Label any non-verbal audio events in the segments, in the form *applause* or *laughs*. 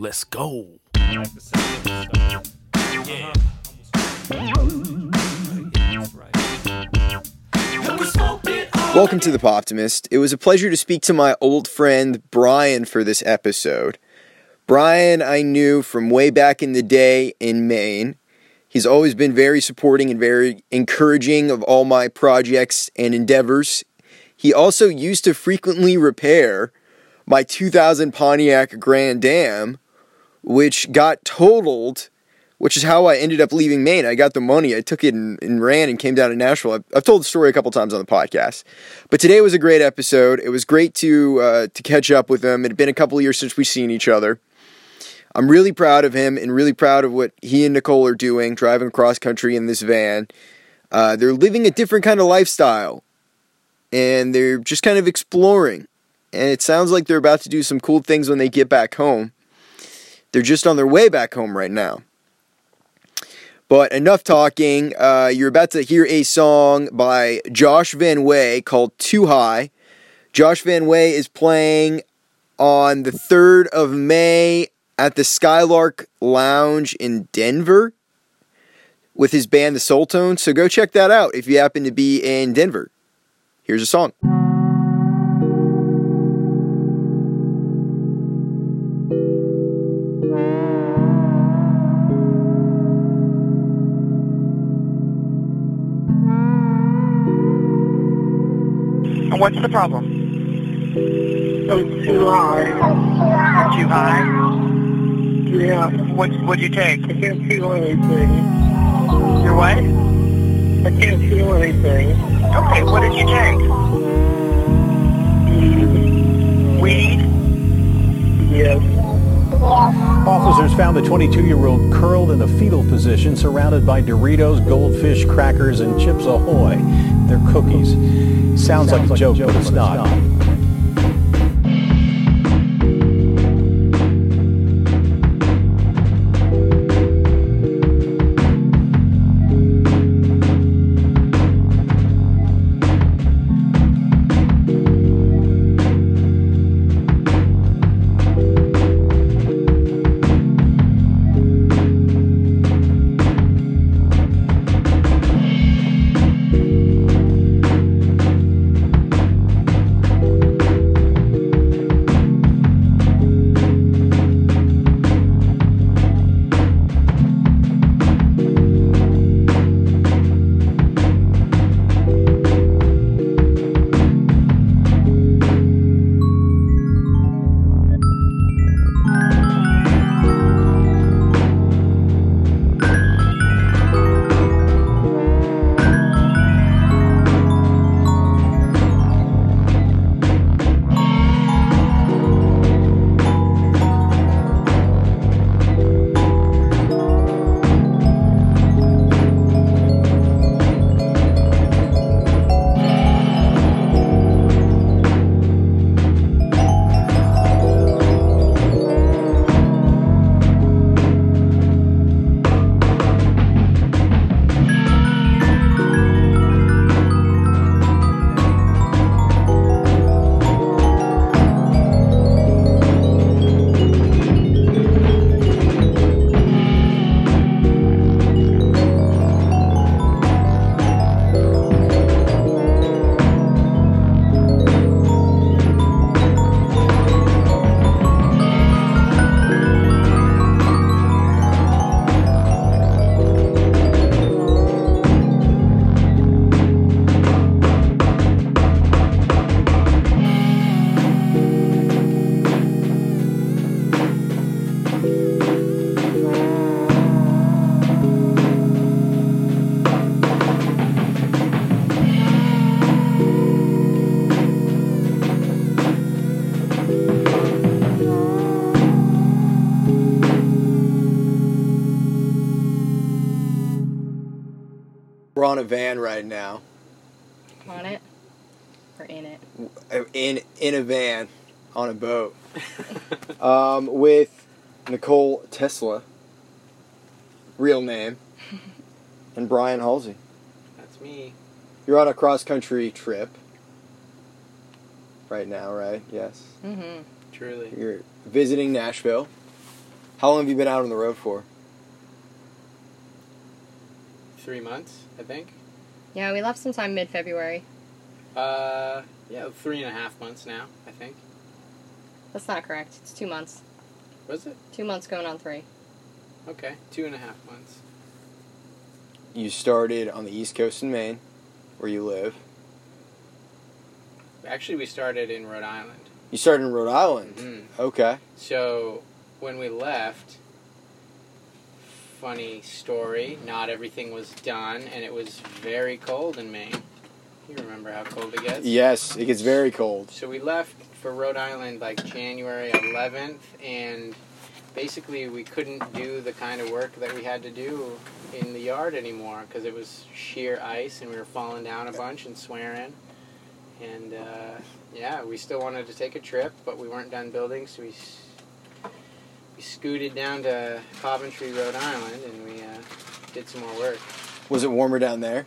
Let's go. Welcome to the Poptimist. It was a pleasure to speak to my old friend Bryan for this episode. Bryan, I knew from way back in the day in Maine. He's always been very supporting and very encouraging of all my projects and endeavors. He also used to frequently repair my 2000 Pontiac Grand Am, which got totaled which is how I ended up leaving Maine. I got the money, I took it and, and ran and came down to Nashville. I've, I've, told the story a couple times on the podcast, but today was a great episode. It was great to uh, to catch up with him. It had been a couple years since we've seen each other. I'm really proud of him and really proud of what he and Nicole are doing, driving across country in this van. Uh, they're living a different kind of lifestyle, and they're just kind of exploring. And it sounds like they're about to do some cool things when they get back home. They're just on their way back home right now. But enough talking. Uh, you're about to hear a song by Josh Van Way called Too High. Josh Van Way is playing on the 3rd of May at the Skylark Lounge in Denver with his band, The Soul Tone. So go check that out if you happen to be in Denver. Here's a song. What's the problem? It's too high. Too high? Yeah. What what'd you take? I can't feel anything. Your what? I can't feel anything. Okay, what did you take? Weed? Yes. Officers found the 22-year-old curled in a fetal position, surrounded by Doritos, goldfish, crackers, and Chips Ahoy. They're cookies. Sounds, Sounds like, like a joke, but it's not. Van right now. On it? Or in it? In in a van on a boat. *laughs* um, with Nicole Tesla, real name, *laughs* and Bryan Halsey. That's me. You're on a cross country trip right now, right? Yes. Mm-hmm. Truly. You're visiting Nashville. How long have you been out on the road for? Three months, I think. Yeah, we left sometime mid February. Uh, yeah, three and a half months now, I think. That's not correct. It's two months. Was it? Two months going on three. Okay, two and a half months. You started on the East Coast in Maine, where you live. Actually, we started in Rhode Island. You started in Rhode Island. Mm. Okay. So when we left, funny story, not everything was done, and it was very cold in Maine. You remember how cold it gets? Yes, it gets very cold. So we left for Rhode Island like January 11th, and basically we couldn't do the kind of work that we had to do in the yard anymore because it was sheer ice and we were falling down a bunch and swearing. And uh, yeah, we still wanted to take a trip, but we weren't done building, so we we scooted down to Coventry, Rhode Island, and we uh, did some more work. Was it warmer down there?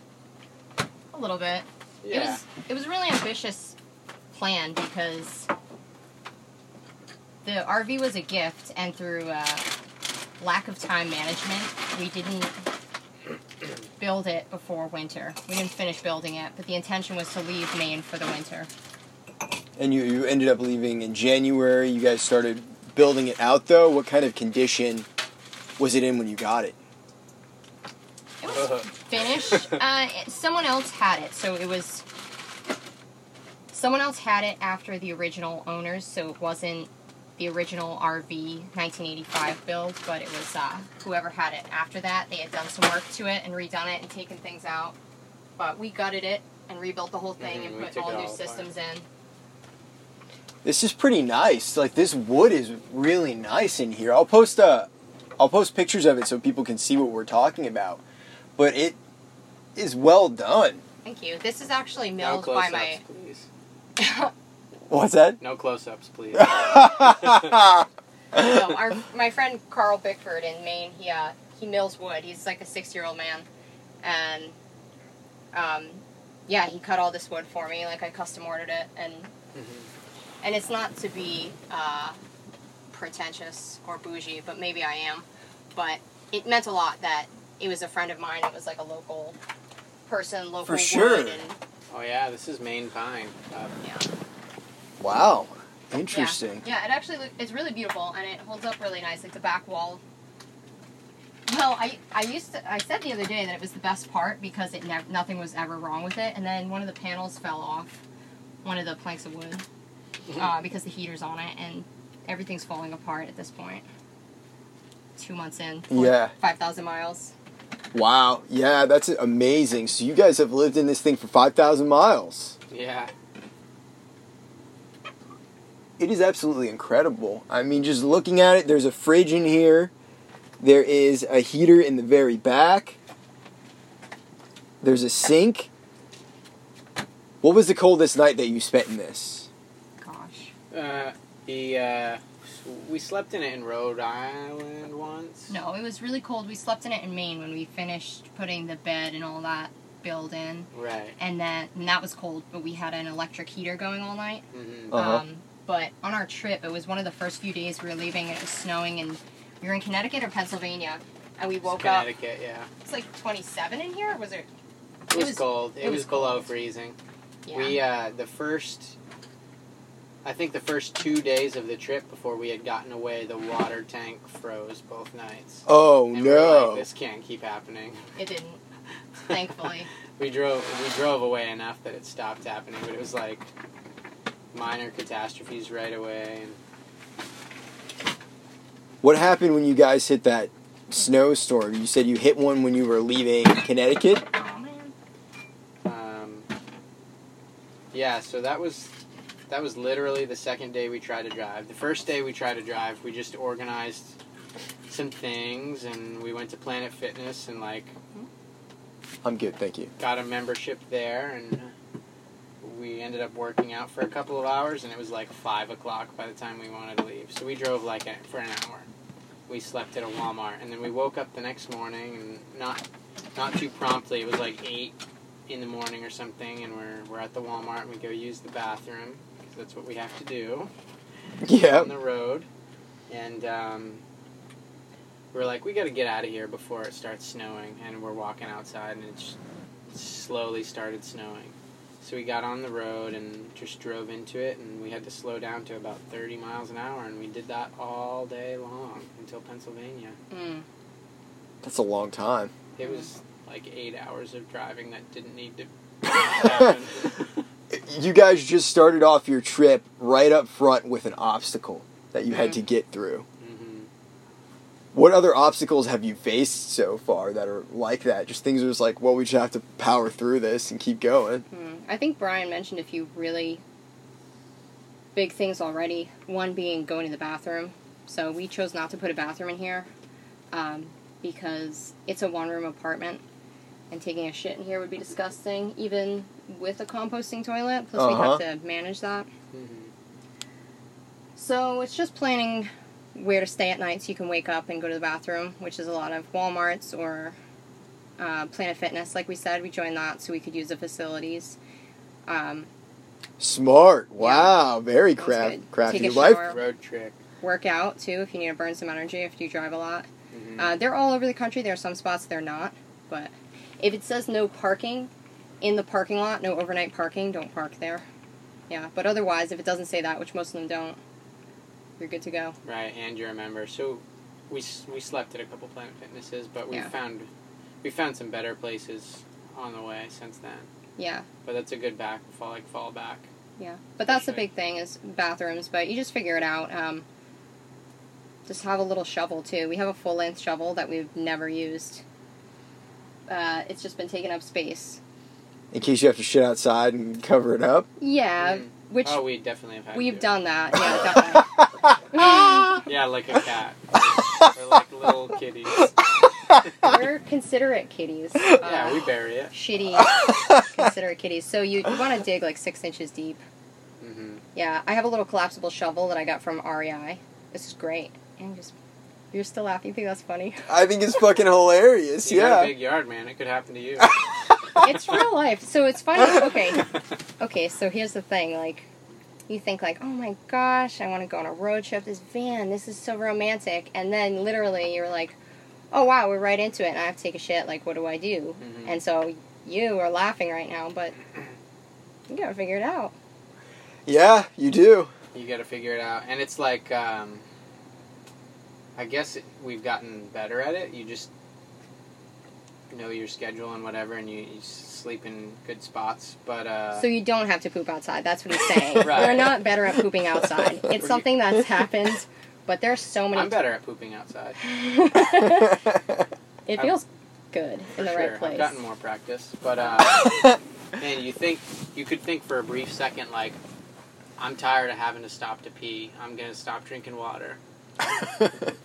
A little bit. It was it was a really ambitious plan because the RV was a gift, and through uh, lack of time management, we didn't build it before winter. We didn't finish building it, but the intention was to leave Maine for the winter. And you, you ended up leaving in January. You guys started building it out, though. What kind of condition was it in when you got it? It was finished. *laughs* Uh, someone else had it, so it was. Someone else had it after the original owners, so it wasn't the original RV 1985 build, but it was uh, whoever had it after that. They had done some work to it and redone it and taken things out. But we gutted it and rebuilt the whole thing Mhm, and we put all new all apart. systems in. This is pretty nice. Like this wood is really nice in here. I'll post uh I'll post pictures of it so people can see what we're talking about. But it is well done. Thank you. This is actually No milled close-ups, by my. please. *laughs* What's that? No close-ups, please. *laughs* no, our my friend Carl Bickford in Maine, he uh, he mills wood. He's like a six year old man, and um, yeah, he cut all this wood for me. Like I custom ordered it, and and it's not to be uh, pretentious or bougie, but maybe I am. But it meant a lot that it was a friend of mine. It was like a local person, local For sure. and oh yeah, this is Maine pine. Uh, yeah. wow. Interesting. Yeah, it actually look, it's really beautiful and it holds up really nice. Like the back wall. Well, I I used to I said the other day that it was the best part because it nev- nothing was ever wrong with it, and then one of the panels fell off, one of the planks of wood, uh, because the heater's on it, and everything's falling apart at this point. Two months in. Yeah. Five thousand miles. Wow. Yeah, that's amazing. So you guys have lived in this thing for 5,000 miles. yeah. It is absolutely incredible. I mean, just looking at it, there's a fridge in here. There is a heater in the very back. There's a sink. What was the coldest night that you spent in this? Gosh. Uh, the uh, we slept in it in Rhode Island once. No, it was really cold. We slept in it in Maine when we finished putting the bed and all that build in. Right. and then and that was cold, but we had an electric heater going all night. Mm-hmm. Uh-huh. Um, but on our trip, it was one of the first few days we were leaving. and It was snowing, and we were in Connecticut or Pennsylvania, and we woke up. Connecticut, yeah. It's like 27 in here. Or was it? It was, was- cold. It, it was, was below freezing. Yeah. We uh, the first, I think the first two days of the trip before we had gotten away, the water tank froze both nights. Oh And we were like, no. this can't keep happening. It didn't. *laughs* Thankfully. We drove we drove away enough that it stopped happening, but it was like minor catastrophes right away. And What happened when you guys hit that snowstorm? You said you hit one when you were leaving Connecticut? oh man. Um, yeah, so that was that was literally the second day we tried to drive. The first day we tried to drive, we just organized some things and we went to Planet Fitness and like I'm good, thank you. got a membership there and we ended up working out for a couple of hours and it was like five o'clock by the time we wanted to leave. So we drove like a, for an hour. We slept at a Walmart and then we woke up the next morning and not not too promptly. It was like eight in the morning or something and we're we're at the Walmart and we go use the bathroom that's what we have to do Yeah. on the road. And um, we're like, we got to get out of here before it starts snowing. And we're walking outside, and it just slowly started snowing. So we got on the road and just drove into it, and we had to slow down to about 30 miles an hour, and we did that all day long until Pennsylvania. Mm. That's a long time. It was like eight hours of driving that didn't need to *laughs* happen. You guys just started off your trip right up front with an obstacle that you had to get through. hmm What other obstacles have you faced so far that are like that? Just things that was like, well, we just have to power through this and keep going. Hmm. I think Bryan mentioned a few really big things already. One being going to the bathroom. So we chose not to put a bathroom in here um, because it's a one room apartment and taking a shit in here would be disgusting, even with a composting toilet. Plus, we Uh-huh. have to manage that. hmm So it's just planning where to stay at night so you can wake up and go to the bathroom, which is a lot of Walmarts or uh, Planet Fitness. Like we said, we joined that so we could use the facilities. Um, Smart. Wow. Very That craft, crafty. Take a Life. shower. Road trick. work out too if you need to burn some energy if you drive a lot. hmm Uh, they're all over the country. There are some spots they're not, but if it says no parking in the parking lot, no overnight parking, don't park there. Yeah, but otherwise, if it doesn't say that, which most of them don't, you're good to go. Right, and you're a member. So we we slept at a couple Planet Fitnesses, but we Yeah. found we found some better places on the way since then. Yeah, But that's a good back fall like fall back. yeah. But that's the big thing is bathrooms. But you just figure it out. Um, just have a little shovel too. We have a full length shovel that we've never used. Uh, it's just been taking up space. In case you have to shit outside and cover it up. Yeah, Mm. which oh, we definitely have had. we've to. done that. Yeah, *laughs* definitely. Yeah, like a cat. We're like little kitties. We're considerate kitties. Yeah, Uh, we bury it. shitty *laughs* considerate kitties. So you, you want to dig like six inches deep. hmm Yeah, I have a little collapsible shovel that I got from REI. This is great. And just you're still laughing. You think that's funny? I think it's fucking hilarious. You got a yeah. big yard, man. It could happen to you. *laughs* it's real life. So it's funny. Okay, *laughs* okay. So here's the thing. Like, you think like, oh my gosh, I want to go on a road trip. This van, this is so romantic. And then literally, you're like, oh wow, we're right into it, and I have to take a shit. Like, what do I do? Mhm. And so you are laughing right now, but *clears throat* you gotta figure it out. Yeah, you do. You got to figure it out, and it's like, um, I guess it, we've gotten better at it. You just know your schedule and whatever, and you, you sleep in good spots. But uh, So you don't have to poop outside. That's what he's saying. *laughs* Right. We're not better at pooping outside. *laughs* It's something that's happened, but there's so many. I'm better at pooping outside. *laughs* it feels good in the sure. right place. I've gotten more practice, but uh, man, you think you could think for a brief second like, I'm tired of having to stop to pee. I'm gonna stop drinking water.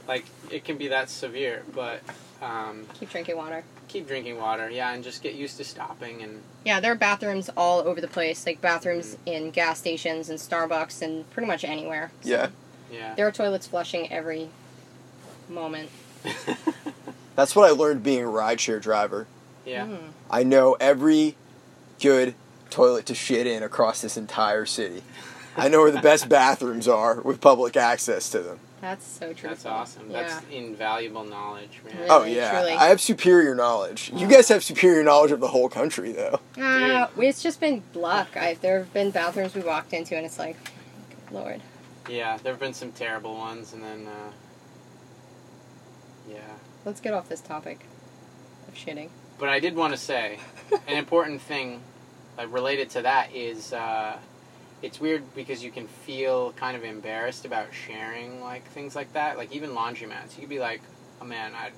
Like it can be that severe, but um, Keep drinking water. keep drinking water, yeah, and just get used to stopping and Yeah, there are bathrooms all over the place, like bathrooms in gas stations and Starbucks and pretty much anywhere. So yeah. yeah. There are toilets flushing every moment. *laughs* That's what I learned being a rideshare driver. yeah. Mm. I know every good toilet to shit in across this entire city. I know where the best *laughs* bathrooms are with public access to them. That's so true. That's awesome. That's invaluable knowledge, man. Really? Oh yeah, truly. I have superior knowledge. You guys have superior knowledge of the whole country, though. Uh, it's just been luck. I've, there have been bathrooms we walked into, and it's like, good lord. Yeah, there have been some terrible ones, and then uh, yeah. Let's get off this topic of shitting. But I did want to say an *laughs* important thing, like related to that, is uh, it's weird because you can feel kind of embarrassed about sharing like things like that. Like even laundromats, you could be like, "Oh man, I'd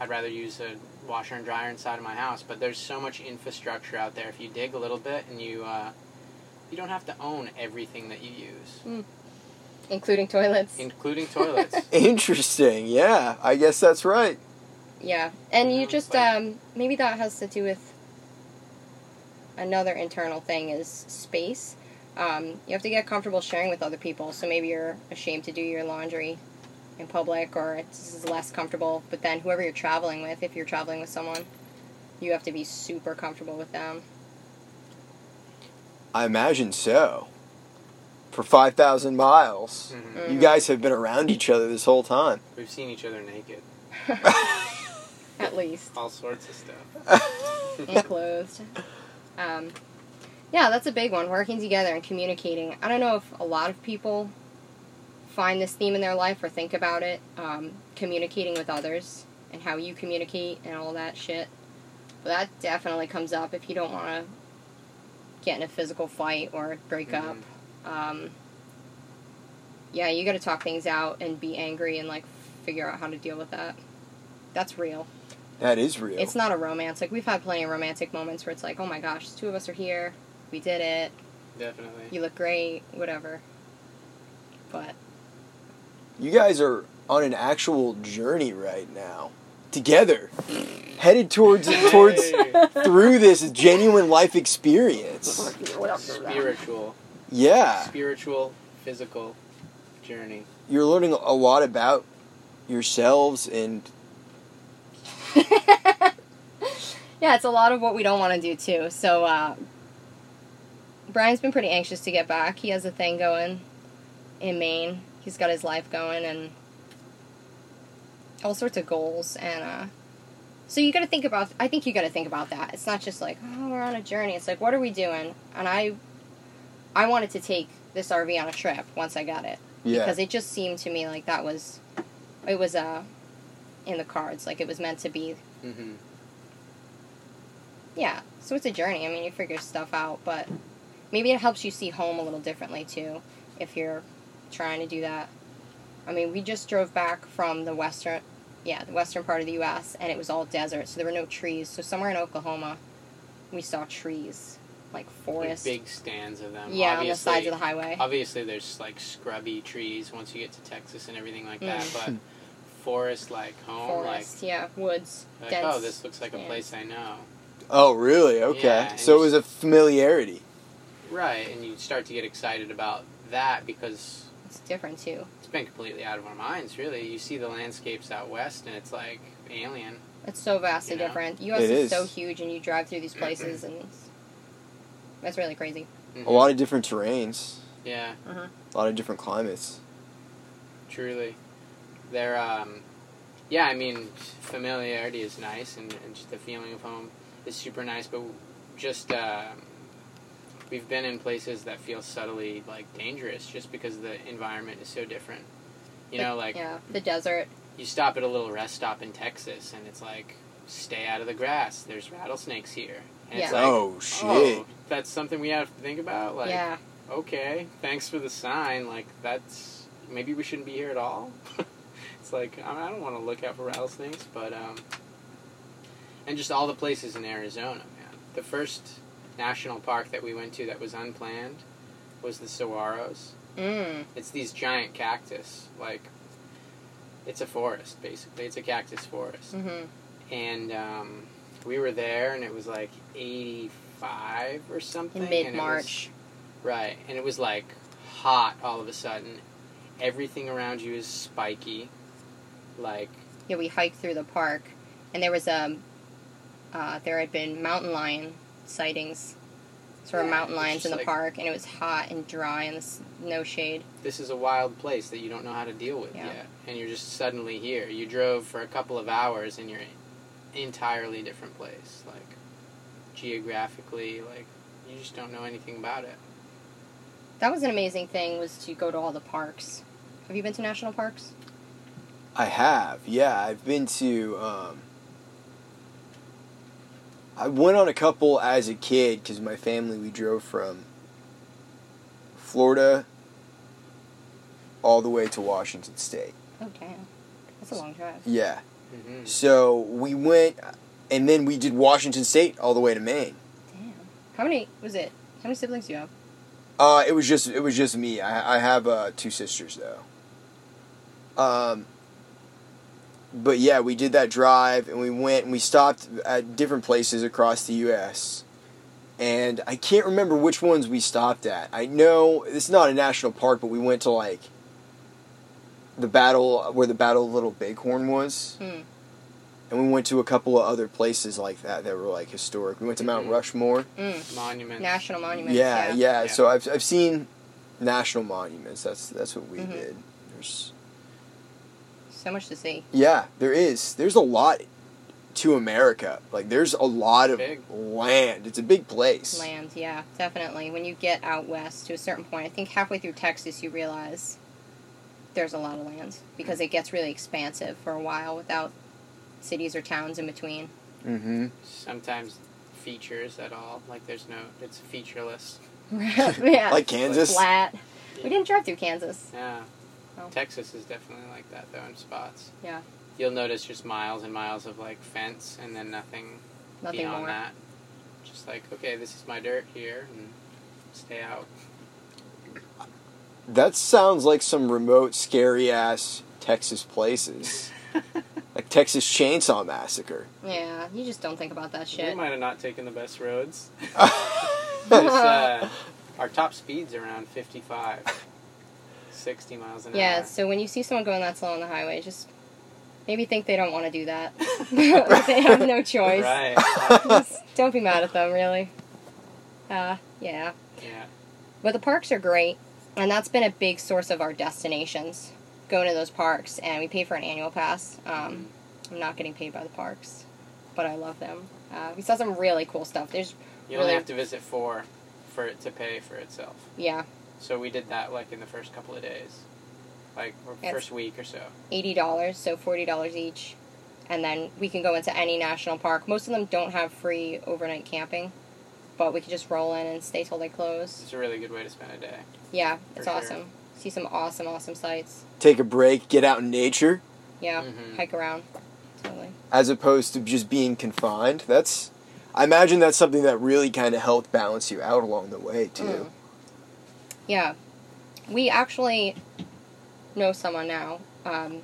I'd rather use a washer and dryer inside of my house." But there's so much infrastructure out there. If you dig a little bit and you uh, you don't have to own everything that you use, Including toilets. including toilets. *laughs* Interesting. Yeah, I guess that's right. yeah. And you Yeah, just, like- um, maybe that has to do with another internal thing is space. Um, you have to get comfortable sharing with other people, so maybe you're ashamed to do your laundry in public or it's less comfortable. But then whoever you're traveling with, if you're traveling with someone, you have to be super comfortable with them. I imagine so. For five thousand miles, Mhm. you guys have been around each other this whole time. We've seen each other naked. *laughs* At least. All sorts of stuff. *laughs* enclosed. Um, yeah, that's a big one. Working together and communicating. I don't know if a lot of people find this theme in their life or think about it. Um, communicating with others and how you communicate and all that shit. But that definitely comes up if you don't want to get in a physical fight or break up. Um, yeah, you got to talk things out and be angry and like figure out how to deal with that. That's real. That is real. It's not a romance. Like we've had plenty of romantic moments where it's like, oh my gosh, the two of us are here. We did it. Definitely. You look great. Whatever. But You guys are on an actual journey right now. Together. Headed towards *laughs* towards through this genuine life experience. spiritual, Yeah. spiritual, physical journey. You're learning a lot about yourselves and *laughs* yeah, it's a lot of what we don't want to do too. So uh, Bryan's been pretty anxious to get back. He has a thing going in Maine. He's got his life going and all sorts of goals and uh, so you got to think about I think you got to think about that. It's not just like, oh, we're on a journey. It's like, what are we doing? And I I wanted to take this RV on a trip once I got it yeah. because it just seemed to me like that was it was uh in the cards like it was meant to be hmm yeah so it's a journey i mean you figure stuff out but maybe it helps you see home a little differently too if you're trying to do that i mean we just drove back from the western yeah the western part of the us and it was all desert so there were no trees so somewhere in oklahoma we saw trees like Like big stands of them. yeah on the Obviously- sides of the highway Obviously, there's like scrubby trees once you get to Texas and everything like that, Mm. but forest like home, forest yeah woods like, like dense oh, this looks like a stands. place I know. Oh, really? Okay. Yeah, so it was a familiarity. Right, and you start to get excited about that because it's different too it's been completely out of our minds. Really, you see the landscapes out west, and it's like alien. It's so vastly You know? different. U.S. It is. is. so huge, and you drive through these places, and it's, that's really crazy. Mhm. A lot of different terrains, Yeah, a lot of different climates. truly. They're um, yeah. I mean, familiarity is nice, and, and just the feeling of home is super nice. But just um, we've been in places that feel subtly like dangerous, just because the environment is so different. You know, like yeah, the desert. you stop at a little rest stop in Texas, and it's like, stay out of the grass. There's rattlesnakes here. And it's Yeah. like, oh shit. oh, that's something we have to think about. Like, yeah, okay, thanks for the sign. Like, that's maybe we shouldn't be here at all. *laughs* it's like I I don't want to look out for rattlesnakes, but um, and just all the places in Arizona, man. The first national park that we went to that was unplanned was the Saguaros. mm, It's these giant cactus, like it's a forest basically. It's a cactus forest, hmm and um, we were there, and it was like eighty-five or something. in and it was- mid March. Right, and it was like hot all of a sudden. Everything around you is spiky. Like, Yeah, we hiked through the park, and there was a uh, there had been mountain lion sightings. So there were mountain it's lions in the like- park, and it was hot and dry and this, no shade. this is a wild place that you don't know how to deal with Yeah. yet. And you're just suddenly here. You drove for a couple of hours and you're in an entirely different place. Like, geographically, like, you just don't know anything about it. That was an amazing thing. Was to go to all the parks. Have you been to national parks? I have, yeah. I've been to. Um, I went on a couple as a kid because my family we drove from Florida all the way to Washington State. Oh damn, that's a long drive. Yeah. hmm So we went, and then we did Washington State all the way to Maine. Damn. How many was it? How many siblings do you have? Uh, it was just it was just me. I I have uh, two sisters though. Um. But yeah, we did that drive, and we went and we stopped at different places across the U.S. And I can't remember which ones we stopped at. I know it's not a national park, but we went to like the battle where the Battle of Little Bighorn was, Hmm. and we went to a couple of other places like that that were like historic. We went to Mount Mhm. Rushmore. Mm. Monuments. National monuments. Yeah, yeah, Yeah. So I've I've seen national monuments. That's that's what we Mhm. did. There's So much to see. Yeah, there is. There's a lot to America. Like there's a lot of Big. land. It's a big place. Land, yeah, definitely. When you get out west to a certain point, I think halfway through Texas, you realize there's a lot of land because it gets really expansive for a while without cities or towns in between. Mm-hmm. Sometimes features at all. Like there's no, it's featureless. *laughs* yeah, *laughs* Like Kansas. flat. We didn't drive through Kansas. Yeah. Oh. Texas is definitely like that though in spots. Yeah. You'll notice just miles and miles of like fence and then nothing, Nothing beyond more. that. Just like, okay, this is my dirt here and stay out. That sounds like some remote, scary ass Texas places. *laughs* like Texas Chainsaw Massacre. Yeah, you just don't think about that shit. We shit. might have not taken the best roads. *laughs* Uh, our top speed's around 55, *laughs* 60 miles an Yeah, hour. Yeah, so when you see someone going that slow on the highway, just maybe think they don't want to do that. *laughs* *laughs* They have no choice. Right. Just don't be mad at them, really. Uh, yeah. yeah. But the parks are great, and that's been a big source of our destinations, going to those parks, and we pay for an annual pass. Um, I'm not getting paid by the parks, but I love them. Uh, we saw some really cool stuff. There's, You only Really? have to visit four for it to pay for itself. yeah, So we did that like in the first couple of days, like or Yes. first week or so. $80, so $40 each. And then we can go into any national park. Most of them don't have free overnight camping, but we can just roll in and stay till they close. It's a really good way to spend a day. Yeah, it's sure. awesome. See some awesome, awesome sights. Take a break, get out in nature, Yeah, Mhm. hike around. Totally. as opposed to just being confined. That's, I imagine that's something that really kind of helped balance you out along the way too. Mm. Yeah. We actually know someone now um,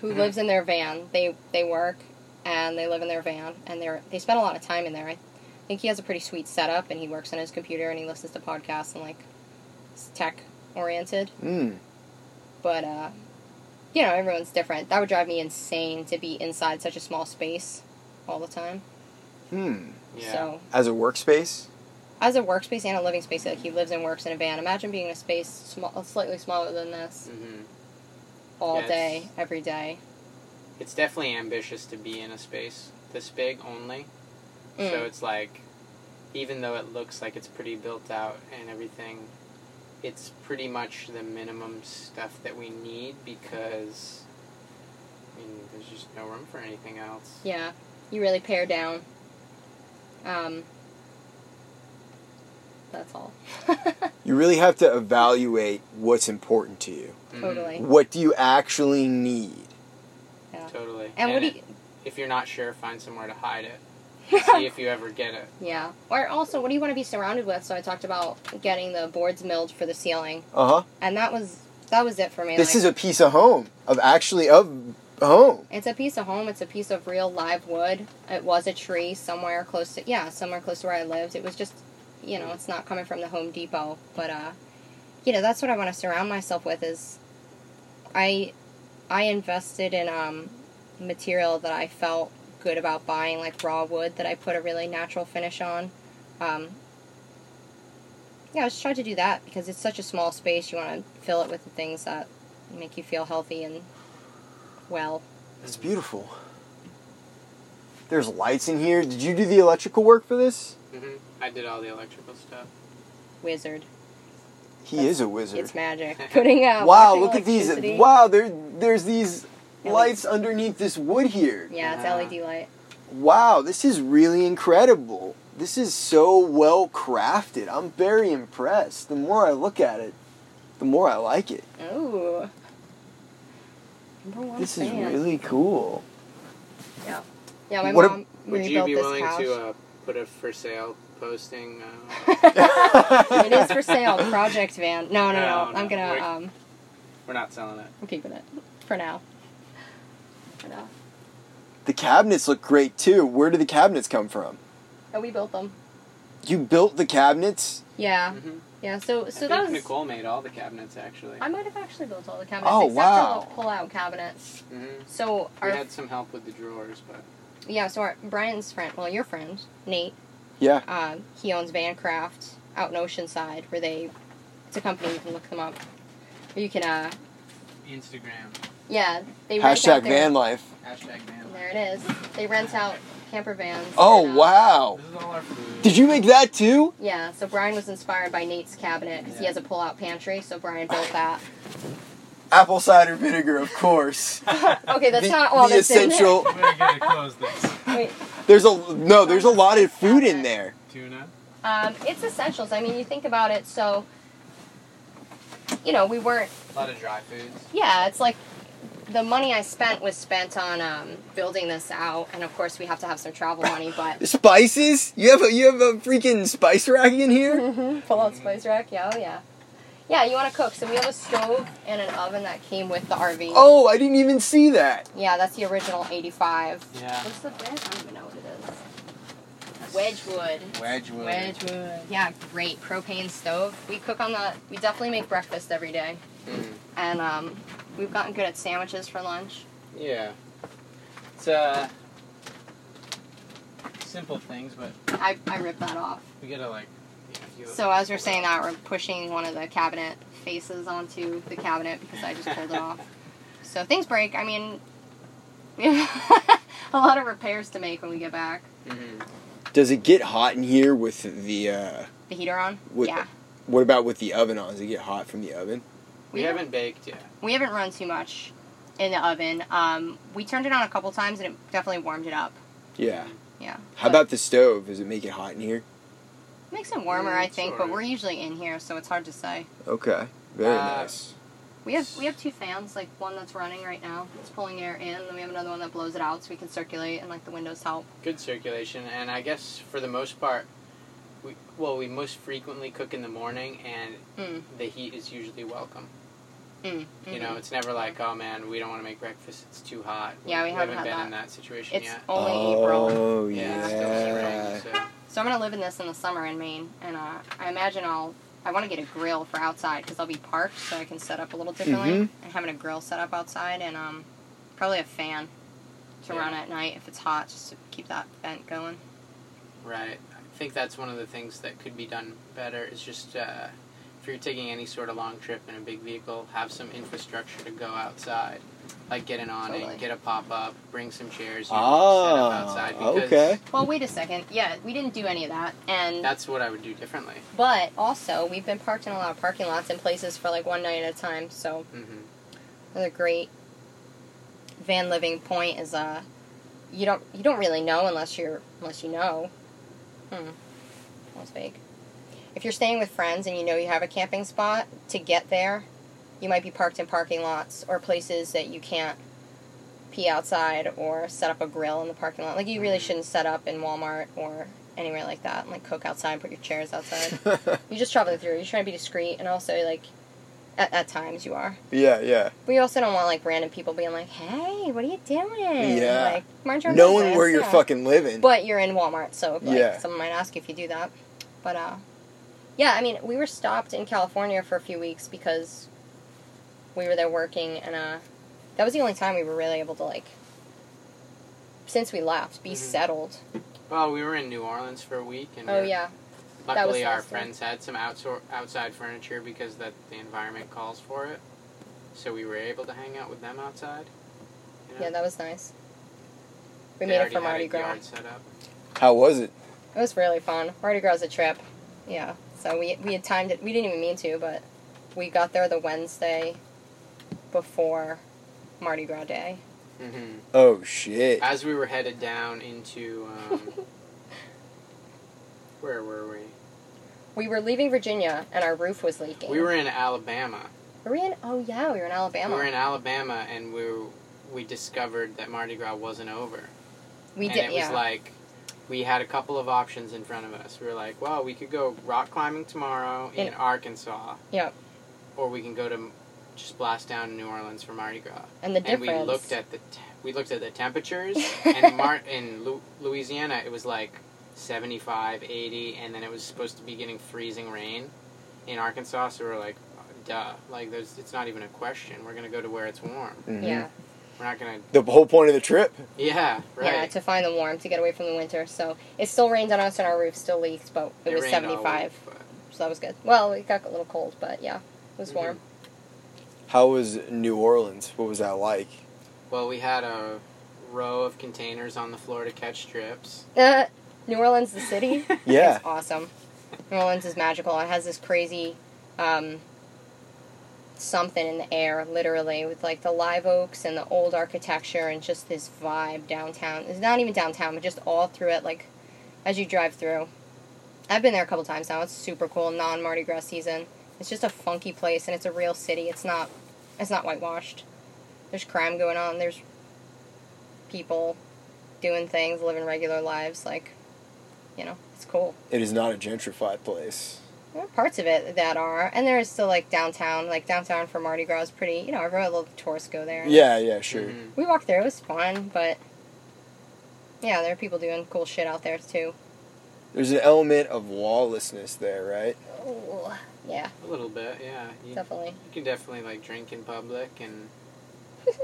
who Mhm. lives in their van. They they work and they live in their van and they're they spend a lot of time in there. I think he has a pretty sweet setup and he works on his computer and he listens to podcasts and like tech oriented. Mm. But uh you know, everyone's different. That would drive me insane to be inside such a small space all the time. Hmm. Yeah. So As a workspace. As a workspace and a living space, like he lives and works in a van. Imagine being in a space small, slightly smaller than this hmm all Yeah, day, every day. It's definitely ambitious to be in a space this big only. So Mm. it's like, even though it looks like it's pretty built out and everything, it's pretty much the minimum stuff that we need because, I mean, there's just no room for anything else. Yeah, you really pare down. Um, that's all. *laughs* You really have to evaluate what's important to you. Mhm. totally. What do you actually need? Yeah. Totally. And what do you? If you're not sure, find somewhere to hide it. *laughs* See if you ever get it. Yeah. Or also, what do you want to be surrounded with? So I talked about getting the boards milled for the ceiling, Uh huh. and that was that was it for me. This like, is a piece of home of actually of home. It's a piece of home. It's a piece of real live wood. It was a tree somewhere close to yeah, somewhere close to where I lived. It was just, you know, it's not coming from the Home Depot, but uh, you know, that's what I want to surround myself with. Is I, I invested in um, material that I felt good about buying, like raw wood that I put a really natural finish on. Um, yeah, I just tried to do that because it's such a small space. You want to fill it with the things that make you feel healthy and well. It's beautiful. There's lights in here. Did you do the electrical work for this? hmm I did all the electrical stuff. wizard. He is a wizard. It's magic. *laughs* Putting out. wow, look at these. Wow, there there's these LED. lights underneath this wood here. Yeah, it's Yeah. LED light. Wow, this is really incredible. This is so well crafted. I'm very impressed. The more I look at it, the more I like it. Ooh. Number one This is really cool. Yeah, Yeah, my What mom Would you be willing couch. to uh, put a for sale posting? Uh, *laughs* it is for sale, *laughs* project van. No, no, no. No, I'm gonna. wait. Um, we're not selling it. I'm keeping it for now. For now. The cabinets look great too. Where did the cabinets come from? Oh, we built them. You built the cabinets? Yeah, hmm yeah. So, I so think that was. Nicole made all the cabinets actually. I might have actually built all the cabinets Oh, except wow. for the pull-out cabinets. hmm So We our had some help with the drawers, but yeah, so our Bryan's friend, well, your friend Nate, Yeah. um, he owns Vancraft out in Oceanside, where they, it's a company you can look them up. Or you can uh, Instagram. Yeah, they rent Hashtag out van life. Hashtag van. life. There it is. They rent out camper vans. Oh and, uh, wow! This is all our food. Did you make that too? Yeah, so Bryan was inspired by Nate's cabinet because he has a pull-out pantry. So Bryan built *laughs* that. Apple cider vinegar, of course. *laughs* Okay, that's the, not all the that's in essential. *laughs* We're gonna close this. there. Wait, There's a no. There's a lot of food in there. Tuna. um, it's essentials. I mean, you think about it. So, you know, we weren't. A lot of dry foods. Yeah, it's like the money I spent was spent on um, building this out, and of course we have to have some travel money. But *laughs* Spices? You have a you have a freaking spice rack in here? pull out spice rack. Yeah, oh yeah. Yeah, you want to cook. So we have a stove and an oven that came with the RV. Oh, I didn't even see that. Yeah, that's the original 85. Yeah. What's the brand? I don't even know what it is. Wedgewood. Wedgewood. Wedgewood. Yeah, great propane stove. We cook on that. We definitely make breakfast every day, Mm. and um, we've gotten good at sandwiches for lunch. Yeah. It's uh simple things, but I I ripped that off. we gotta like. You know, you- So as we're saying that, we're pushing one of the cabinet faces onto the cabinet because I just pulled it off. So things break. I mean, we *laughs* have a lot of repairs to make when we get back. Mhm. Does it get hot in here with the? uh The heater on? With- yeah. What about with the oven on? Does it get hot from the oven? We haven't baked yet. We haven't run too much in the oven. Um, we turned it on a couple times and it definitely warmed it up. Yeah. Yeah. How But about the stove? Does it make it hot in here? It makes it warmer, Mm, I think, but sorta. we're usually in here, so it's hard to say. Okay. Very Uh, nice. We have we have two fans, like one that's running right now, it's pulling air in, and then we have another one that blows it out, so we can circulate and like the windows help. Good circulation, and I guess for the most part, we well we most frequently cook in the morning, and Mm. the heat is usually welcome. Mm. You know, mhm. it's never like, oh man, we don't want to make breakfast; it's too hot. Yeah, we haven't haven't had been in that. that situation It's yet. only April. Oh Yeah, it's still spring, so. So I'm gonna live in this in the summer in Maine, and uh, I imagine I'll. I want to get a grill for outside because I'll be parked, so I can set up a little differently. Mhm. And having a grill set up outside, and um, probably a fan to Yeah. run at night if it's hot, just to keep that vent going. Right. I think that's one of the things that could be done better is just uh, if you're taking any sort of long trip in a big vehicle, have some infrastructure to go outside. Like get an awning, Totally. get a pop up, bring some chairs, you Ah, set up outside. Because okay. Well, wait a second. Yeah, we didn't do any of that, and That's what I would do differently. but also we've been parked in a lot of parking lots in places for like one night at a time. So hmm another great van living point is uh, you don't you don't really know unless you're unless you know. Hmm, that was vague. If you're staying with friends and you know you have a camping spot to get there, you might be parked in parking lots or places that you can't pee outside or set up a grill in the parking lot. Like you really shouldn't set up in Walmart or anywhere like that and like cook outside and put your chairs outside. *laughs* You're just traveling through. You're trying to be discreet and also like at, at times you are. yeah, yeah. We also don't want like random people being like, "Hey, what are you doing?" Yeah. like mind your Knowing business, where you're yeah. fucking living. But you're in Walmart, so like, Yeah. someone might ask if you do that. But uh, yeah, I mean, we were stopped in California for a few weeks because we were there working, and uh, that was the only time we were really able to like, since we left, be Mhm. settled. Well, we were in New Orleans for a week, and Oh yeah, luckily our last time. friends had some outsor- outside furniture because that the environment calls for it. So we were able to hang out with them outside. you know? yeah, that was nice. We They made it already for had Mardi Gras. set up. How was it? It was really fun. Mardi Gras is a trip. Yeah. So we we had timed it. We didn't even mean to, but we got there the Wednesday before Mardi Gras Day. hmm Oh shit. As we were headed down into, um, *laughs* where were we? We were leaving Virginia and our roof was leaking. We were in Alabama. Were we in? Oh yeah, we were in Alabama. We were in Alabama, and we were, we discovered that Mardi Gras wasn't over. We did and did. it was yeah. like we had a couple of options in front of us. We were like, well, we could go rock climbing tomorrow in, In- Arkansas. Yep. Or we can go to just blast down to New Orleans for Mardi Gras. and the difference. and we looked at the te- we looked at the temperatures *laughs* and Mar- in Lu- Louisiana it was like 75 80 and then it was supposed to be getting freezing rain in Arkansas so we are like duh like there's it's not even a question we're going to go to where it's warm Mhm. Yeah. we're not going to The whole point of the trip. yeah right Yeah, to find the warm, to get away from the winter. So it still rained on us and our roof still leaked, but it, was 75. week, but- So that was good. Well, it got a little cold, but yeah, it was Mhm. warm. How was New Orleans? What was that like? Well, we had a row of containers on the floor to catch strips. Uh, New Orleans, the city. *laughs* Yeah. It's awesome. New Orleans is magical. It has this crazy um, something in the air, literally, with like the live oaks and the old architecture and just this vibe downtown. It's not even downtown, but just all through it, like as you drive through. I've been there a couple times now. It's super cool. Non Mardi Gras season. It's just a funky place, and it's a real city. It's not. It's not whitewashed. There's crime going on. There's people doing things, living regular lives. Like, you know, it's cool. It is not a gentrified place. There are parts of it that are, and there is still like downtown. Like downtown for Mardi Gras is pretty. You know, every little tourists go there. Yeah, yeah, sure. Mhm. We walked there. It was fun, but yeah, there are people doing cool shit out there too. There's an element of lawlessness there, right? Oh, yeah, A little bit, yeah. You, definitely. you can definitely like drink in public and *laughs*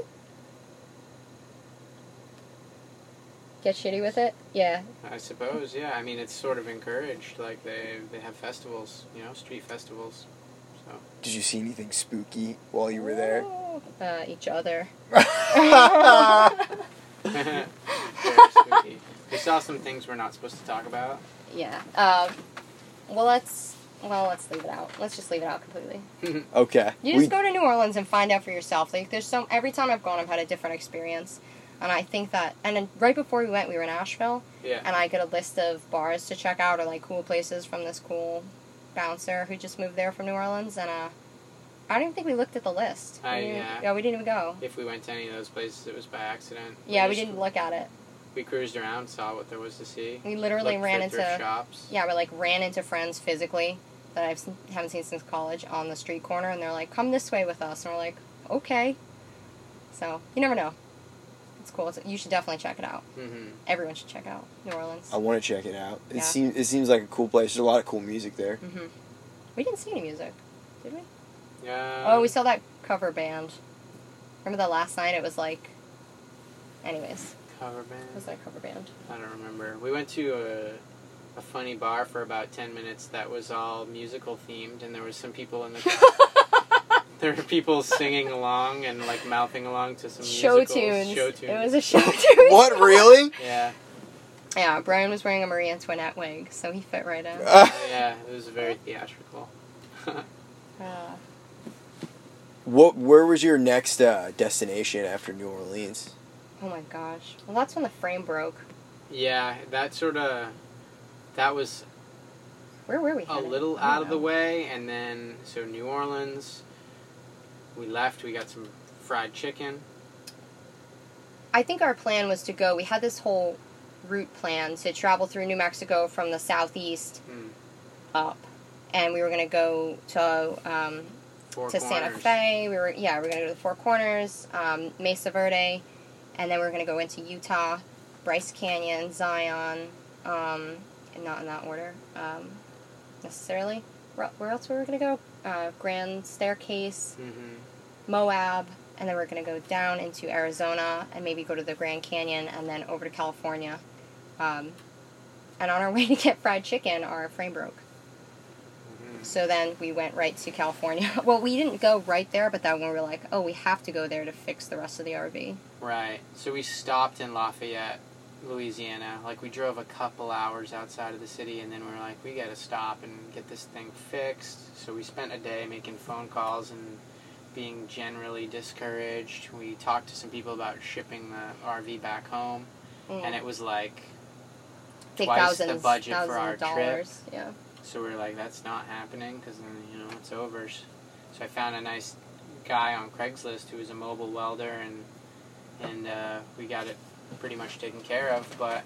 Get shitty with it. Yeah, I suppose, yeah. I mean, it's sort of encouraged. Like they they have festivals, you know, street festivals. So Did you see anything spooky while you were there? *laughs* uh, each other. *laughs* We saw some things we're not supposed to talk about. Yeah. Um, well, let's well let's leave it out. Let's just leave it out completely. *laughs* Okay. You just We- go to New Orleans and find out for yourself. Like there's so every time I've gone, I've had a different experience, and I think that. And then right before we went, we were in Asheville, Yeah. and I got a list of bars to check out or like cool places from this cool bouncer who just moved there from New Orleans, and uh, I don't even think we looked at the list. We I- didn't- yeah. yeah, we didn't even go. If we went to any of those places, it was by accident. Yeah, we just- didn't look at it. We cruised around, saw what there was to see. We literally Looked ran into shops. yeah, we like ran into friends physically that I haven't seen since college on the street corner, and they're like, "Come this way with us," and we're like, "Okay." So you never know. It's cool. It's, you should definitely check it out. Mm-hmm. Everyone should check out New Orleans. I want to check it out. It Yeah. seems it seems like a cool place. There's a lot of cool music there. hmm We didn't see any music, did we? Yeah. oh, we saw that cover band. Remember the last night? It was like. Anyways, cover it band. was that cover band. I don't remember. We went to a, a funny bar for about ten minutes that was all musical themed, and there was some people in the. *laughs* *laughs* there were people singing along and like mouthing along to some show musicals, tunes. Show tunes. It was a show tune. *laughs* What really? Yeah, Yeah, Bryan was wearing a Marie Antoinette wig, so he fit right in. Uh, yeah. It was very theatrical. Uh, what? Where was your next uh, destination after New Orleans? Oh my gosh. Well, that's when the frame broke. yeah, that sort of. That was Where were we? a headed? little out of the way, and then so New Orleans. We left. We got some fried chicken. I think our plan was to go. We had this whole route plan to travel through New Mexico from the southeast Hmm. up, and we were gonna go to um, Four to Santa Fe. We were yeah, we were gonna go to the Four Corners, um, Mesa Verde, and then we're gonna go into Utah, Bryce Canyon, Zion, um, and not in that order um, necessarily. Where, else were we gonna go? Uh, Grand Staircase, Mhm. Moab, and then we're gonna go down into Arizona and maybe go to the Grand Canyon and then over to California. Um, and on our *laughs* way to get fried chicken, our frame broke. So then we went right to California. *laughs* well, we didn't go right there, but then we were like, oh, we have to go there to fix the rest of the RV. Right. So we stopped in Lafayette, Louisiana. Like we drove a couple hours outside of the city, and then we were like, we got to stop and get this thing fixed. So we spent a day making phone calls and being generally discouraged. We talked to some people about shipping the RV back home, and mm. it was like, twice the budget for our dollars. Yeah. So we are like, that's not happening because then you know it's over. So I found a nice guy on Craigslist who was a mobile welder, and and uh, we got it pretty much taken care of. But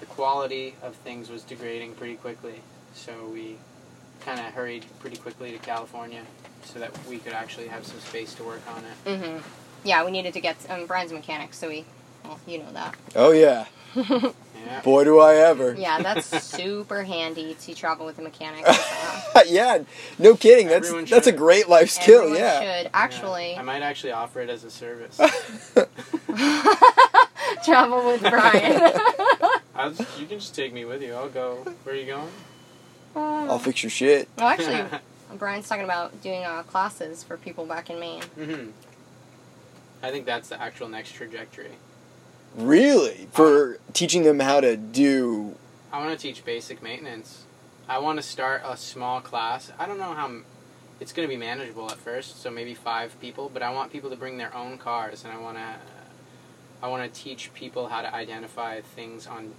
the quality of things was degrading pretty quickly, so we kind of hurried pretty quickly to California so that we could actually have some space to work on it. Mm-hmm. Yeah, we needed to get. Um, Bryan's a mechanic, so we. Well, you know that. Oh yeah, *laughs* Yeah. boy do I ever. Yeah, that's super handy to travel with a mechanic. Uh, *laughs* yeah, no kidding. That's Everyone that's a great life skill. everyone Yeah. should actually Yeah. I might actually offer it as a service. *laughs* travel with Bryan. *laughs* I'll just, you can just take me with you. I'll go. Where are you going? I'll fix your shit. Well, actually, Bryan's talking about doing uh, classes for people back in Maine. hmm I think that's the actual next trajectory. Really? For teaching them how to do. I want to teach basic maintenance. I want to start a small class. I don't know how m- it's going to be manageable at first, so maybe five people. But I want people to bring their own cars, and I want to. I want to teach people how to identify things on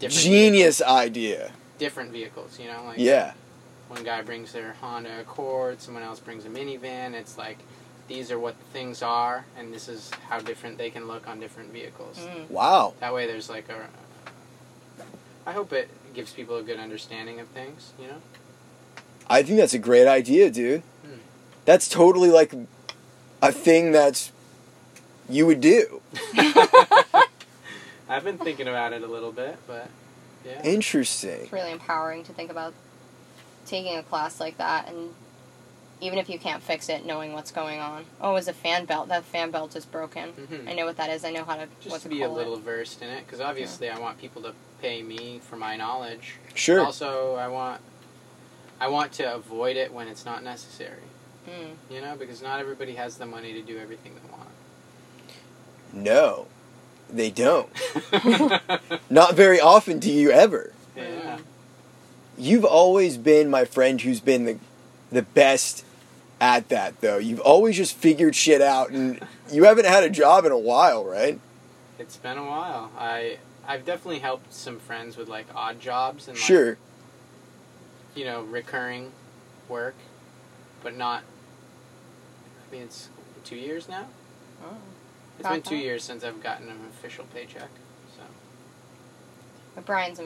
Genius idea. different vehicles. You know, like Yeah. one guy brings their Honda Accord, someone else brings a minivan. It's like these are what things are, and this is how different they can look on different vehicles. Mm. Wow. That way, there's like a. I hope it gives people a good understanding of things. You know. I think that's a great idea, dude. Hmm. That's totally like a thing that's you would do. *laughs* I've been thinking about it a little bit, but yeah. Interesting. It's really empowering to think about taking a class like that and even if you can't fix it, knowing what's going on. Oh, it's a fan belt. That fan belt is broken. Mhm. I know what that is. I know how to Just what to to be a little it. versed in it, because obviously I want people to pay me for my knowledge. Sure. Also, I want I want to avoid it when it's not necessary. Mm. You know, because not everybody has the money to do everything they want. No, they don't. *laughs* Not very often do you ever. yeah. You've always been my friend who's been the the best at that though. You've always just figured shit out and you haven't had a job in a while, right? It's been a while. I I've definitely helped some friends with like odd jobs and like, Sure. you know recurring work, but not. I mean, it's two years now. Oh. It's been two that. years since I've gotten an official paycheck. So But Bryan's a,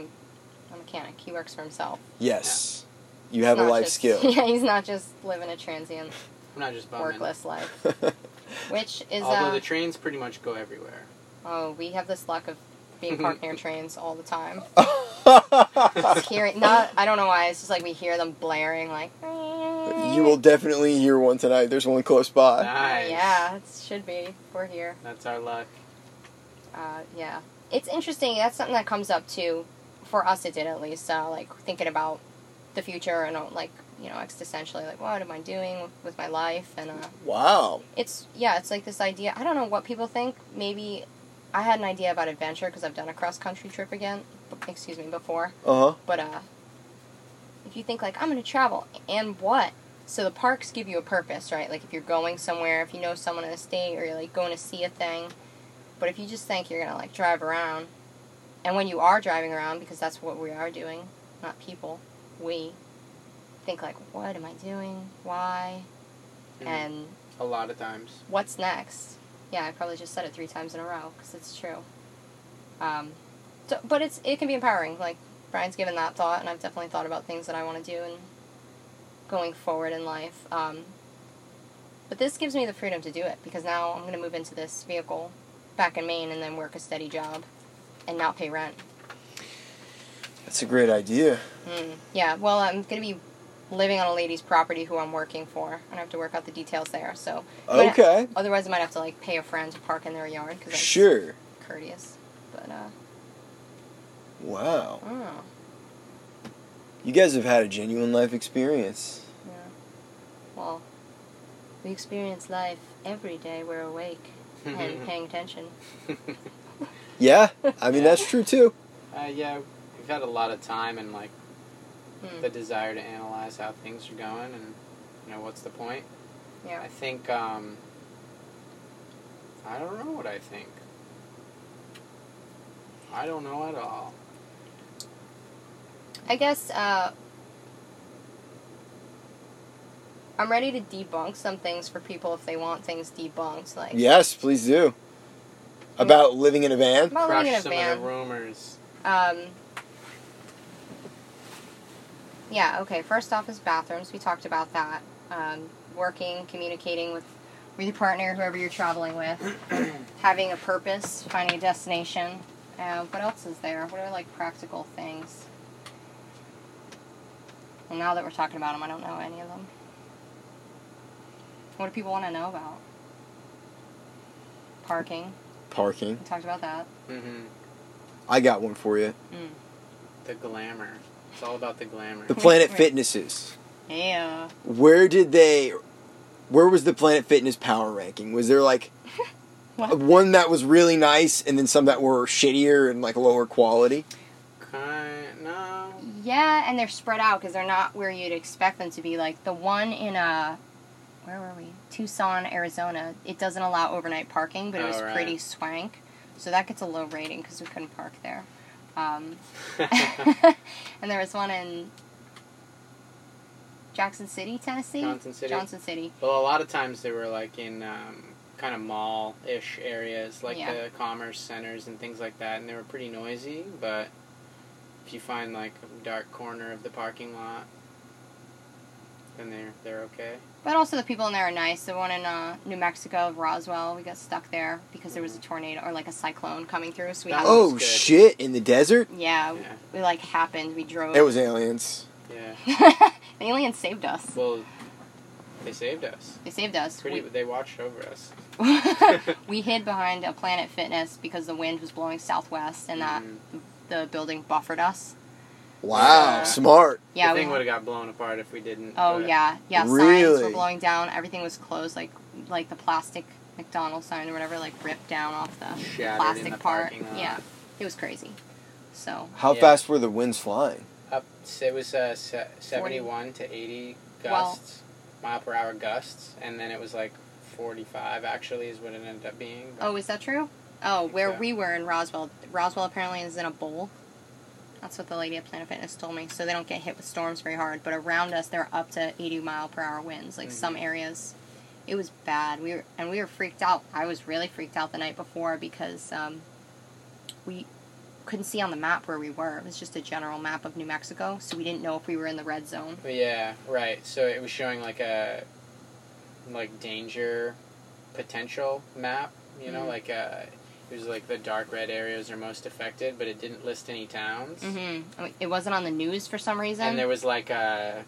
a mechanic. He works for himself. Yes. You have a life just- skill. *laughs* Yeah, he's not just living a transient, I'm not just bumming. workless life. *laughs* Which is Although uh, the trains pretty much go everywhere. oh, we have this luck of being *laughs* parked near trains all the time. Just hearing not I don't know why, it's just like we hear them blaring like you will definitely hear one tonight. There's one close by. Nice. Yeah, it should be. We're here. That's our luck. Uh, yeah, it's interesting. That's something that comes up too. For us, it did at least. Uh, like thinking about the future and like you know existentially, like what am I doing with my life? And uh, Wow. it's yeah, it's like this idea. I don't know what people think. Maybe I had an idea about adventure because I've done a cross country trip again. Excuse me, before. Uh huh. But uh, if you think like I'm gonna travel and what? So the parks give you a purpose, right? Like if you're going somewhere, if you know someone in a state, or you're like going to see a thing. But if you just think you're gonna like drive around, and when you are driving around, because that's what we are doing, not people, we think like, what am I doing? Why? Mhm. And A lot of times. what's next? Yeah, I probably just said it three times in a row because it's true. Um, so, but it's it can be empowering. Like Bryan's given that thought, and I've definitely thought about things that I want to do and going forward in life. Um, but this gives me the freedom to do it because now I'm going to move into this vehicle back in Maine and then work a steady job and not pay rent. That's a great idea. Mm, yeah, well, I'm going to be living on a lady's property who I'm working for, and I have to work out the details there. So I might- Okay. Otherwise, I might have to like pay a friend to park in their yard because Sure. courteous. But uh, Wow. oh, You guys have had a genuine life experience. yeah. Well, we experience life every day. We're awake and *laughs* paying attention. Yeah. I mean, *laughs* that's true too. Uh, yeah, we've had a lot of time and like Hmm. the desire to analyze how things are going and you know what's the point. Yeah. I think um, I don't know what I think. I don't know at all. I guess uh, I'm ready to debunk some things for people if they want things debunked. Like Yes, please do. About living in a van? about living in a some van. of the rumors. Um, yeah, okay. First off is bathrooms. We talked about that. Um, working, communicating with, with your partner, whoever you're traveling with, *coughs* having a purpose, finding a destination. Uh, what else is there? What are like practical things? And now that we're talking about them, I don't know any of them. What do people want to know about? Parking. Parking. We talked about that. Mm-hmm. I got one for you. The glamour. It's all about the glamour. The Planet Fitnesses. Yeah. Where did they? Where was the Planet Fitness power ranking? Was there like *laughs* one that was really nice, and then some that were shittier and like lower quality? Kind no. Yeah, and they're spread out because they're not where you'd expect them to be. Like the one in uh, where were we? Tucson, Arizona. It doesn't allow overnight parking, but it Oh, was right. pretty swank. So that gets a low rating because we couldn't park there. Um, *laughs* and there was one in Jackson City, Tennessee. Johnson City. Johnson City. Well, a lot of times they were like in um, kind of mall-ish areas, like Yeah. the commerce centers and things like that, and they were pretty noisy. But if you find like a dark corner of the parking lot, then they're they're okay. But also the people in there are nice. The one in uh, New Mexico, of Roswell, we got stuck there because there was a tornado or like a cyclone coming through. So we That had was Oh shit! In the desert, yeah, Yeah. we like happened. We drove. it was aliens. Yeah. *laughs* the aliens saved us. Well, they saved us. They saved us. Pretty. They watched over us. We, *laughs* *laughs* we hid behind a Planet Fitness because the wind was blowing southwest, and that Mhm. the building buffered us. Wow, Yeah. smart. Yeah. the we thing would have got blown apart if we didn't. Oh but- yeah, yeah. Signs were blowing down. Everything was closed. Like like the plastic McDonald's sign or whatever, like ripped down off the Shattered plastic the part. lot. Yeah, it was crazy. So How Yeah. fast were the winds flying? Up. It was uh, se- seventy-one to eighty Well- gusts, mile per hour gusts, and then it was like forty-five. Actually, is what it ended up being. Oh, is that true? Oh, where so. we were in Roswell. Roswell apparently is in a bowl. That's what the lady at Planet Fitness told me. So they don't get hit with storms very hard. But around us, they're up to 80 mile per hour winds. Like some areas, it was bad. We were and we were freaked out. I was really freaked out the night before because um, we couldn't see on the map where we were. It was just a general map of New Mexico, so we didn't know if we were in the red zone. Yeah, right. So it was showing like a like danger potential map. You know, Mhm. like uh, it was like the dark red areas are most affected, but it didn't list any towns. Mm-hmm. It wasn't on the news for some reason. And there was like a,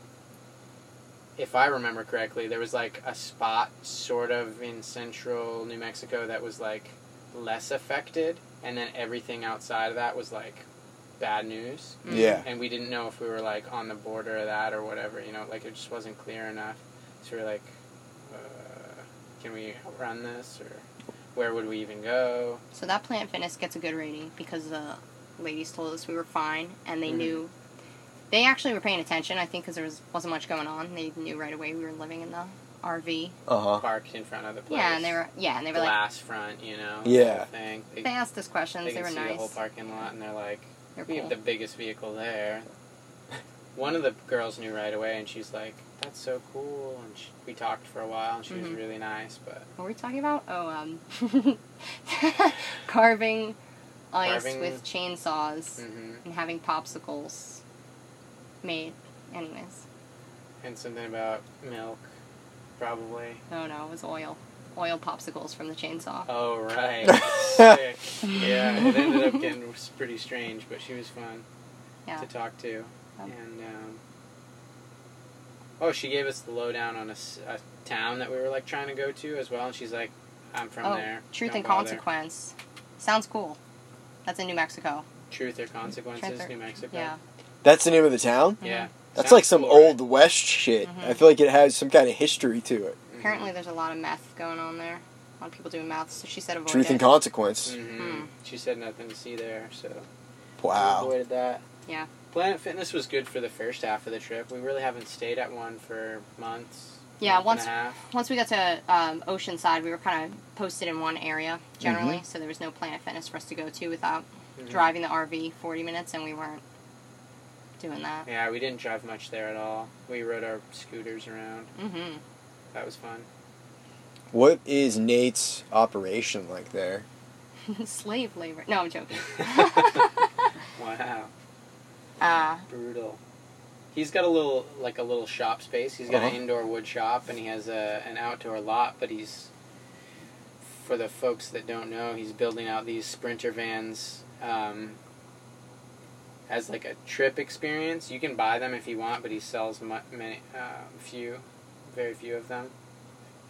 if I remember correctly, there was like a spot sort of in central New Mexico that was like less affected, and then everything outside of that was like bad news. Mm. Yeah. And we didn't know if we were like on the border of that or whatever, you know, like it just wasn't clear enough. So we're like, uh, can we run this or where would we even go? So that Planet Fitness gets a good rating because the ladies told us we were fine, and they Mhm. knew. They actually were paying attention, I think, because there was wasn't much going on. They knew right away we were living in the RV. Uh huh. Parked in front of the place. Yeah, and they were yeah, and they were like glass front, you know. Yeah. whole Thing. They, they asked us questions. they They, can were see nice. the whole parking lot, and they're like, They're "We cool. have the biggest vehicle there." *laughs* One of the girls knew right away, and she's like, "That's so cool." And she, we talked for a while, and she was Mhm. really nice. But What were we talking about? Oh, um, *laughs* carving ice Carving- with chainsaws hmm and having popsicles made. Anyways, and something about milk, probably. no, no, it was oil, oil popsicles from the chainsaw. Oh right, *laughs* sick. Yeah, it ended up getting pretty strange, but she was fun Yeah. to talk to, Yep. and um, oh, she gave us the lowdown on a town that we were like trying to go to as well, and she's like, "I'm from oh, there." Truth Don't and bother." Consequence. Sounds cool. That's in New Mexico. Truth or consequences, Truth or- New Mexico. Yeah. That's the name of the town. Yeah. That's Sounds like some cool, right? old west shit. Mhm. I feel like it has some kind of history to it. Mhm. Apparently, there's a lot of meth going on there. A lot of people doing meth. So she said avoid Truth it. and consequence. Mhm. Hmm. She said nothing to see there, so Wow. we avoided that. Yeah. Planet Fitness was good for the first half of the trip. We really haven't stayed at one for months. Yeah, month once- and a half. Once we got to um, Oceanside, we were kind of posted in one area generally, Mm-hmm. so there was no Planet Fitness for us to go to without Mhm. driving the RV 40 minutes, and we weren't doing that. Yeah, we didn't drive much there at all. We rode our scooters around. Mm-hmm. That was fun. What is Nate's operation like there? *laughs* Slave labor. No, I'm joking. *laughs* *laughs* wow, uh, brutal. He's got a little like a little shop space. He's got Uh-huh. an indoor wood shop and he has a an outdoor lot. But he's for the folks that don't know, he's building out these sprinter vans um, as like a trip experience. You can buy them if you want, but he sells mu- many uh, few, very few of them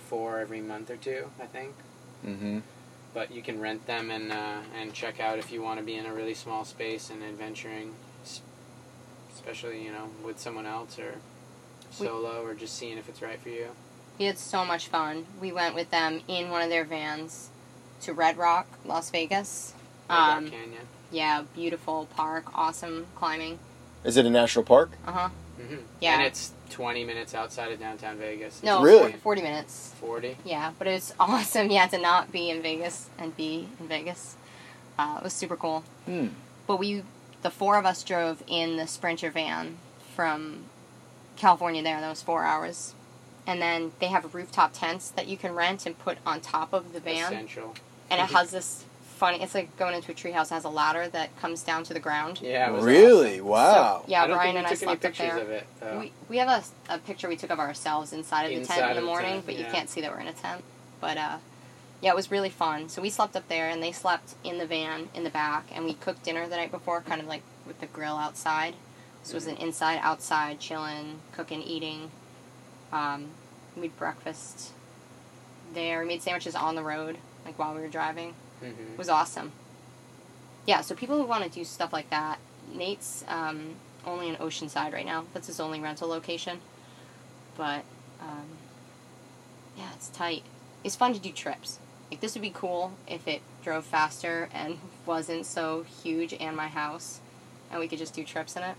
for every month or two, I think. Mm-hmm. but you can rent them and uh, and check out if you want to be in a really small space and adventuring, s- especially you know with someone else or We- solo or just seeing if it's right for you? We had so much fun. We went with them in one of their vans to Red Rock, Las Vegas. Red Rock Um, Canyon. yeah, beautiful park, awesome climbing. Is it a national park? Uh huh. hmm yeah. And it's 20 minutes outside of downtown Vegas. No, Really? 40, 40 minutes. 40. Yeah, but it was *laughs* awesome. Yeah, to not be in Vegas and be in Vegas. Uh, it was super cool. Hmm. But we, the four of us drove in the Sprinter van from California there. That was four hours. And then they have rooftop tents that you can rent and put on top of the van. Essential. And it has this funny, it's like going into a treehouse. It has a ladder that comes down to the ground. Yeah, it was Really? awesome. Wow. So, yeah, I Bryan and I took any slept up there. of it. We, we have a, a picture we took of ourselves inside of the Inside tent in of the the morning, tent, but you can't see that we're in a tent. But uh, yeah, it was really fun. So we slept up there, and they slept in the van in the back, and we cooked dinner the night before, kind of like with the grill outside. So it was an Mm-hmm. inside outside chilling, cooking, eating. Um, we breakfast there. We made sandwiches on the road, like while we were driving. Mhm. It was awesome. Yeah, so people who want to do stuff like that, Nate's um, only in Oceanside right now. That's his only rental location. But um, yeah, it's tight. It's fun to do trips. Like this would be cool if it drove faster and *laughs* wasn't so huge and my house, and we could just do trips in it.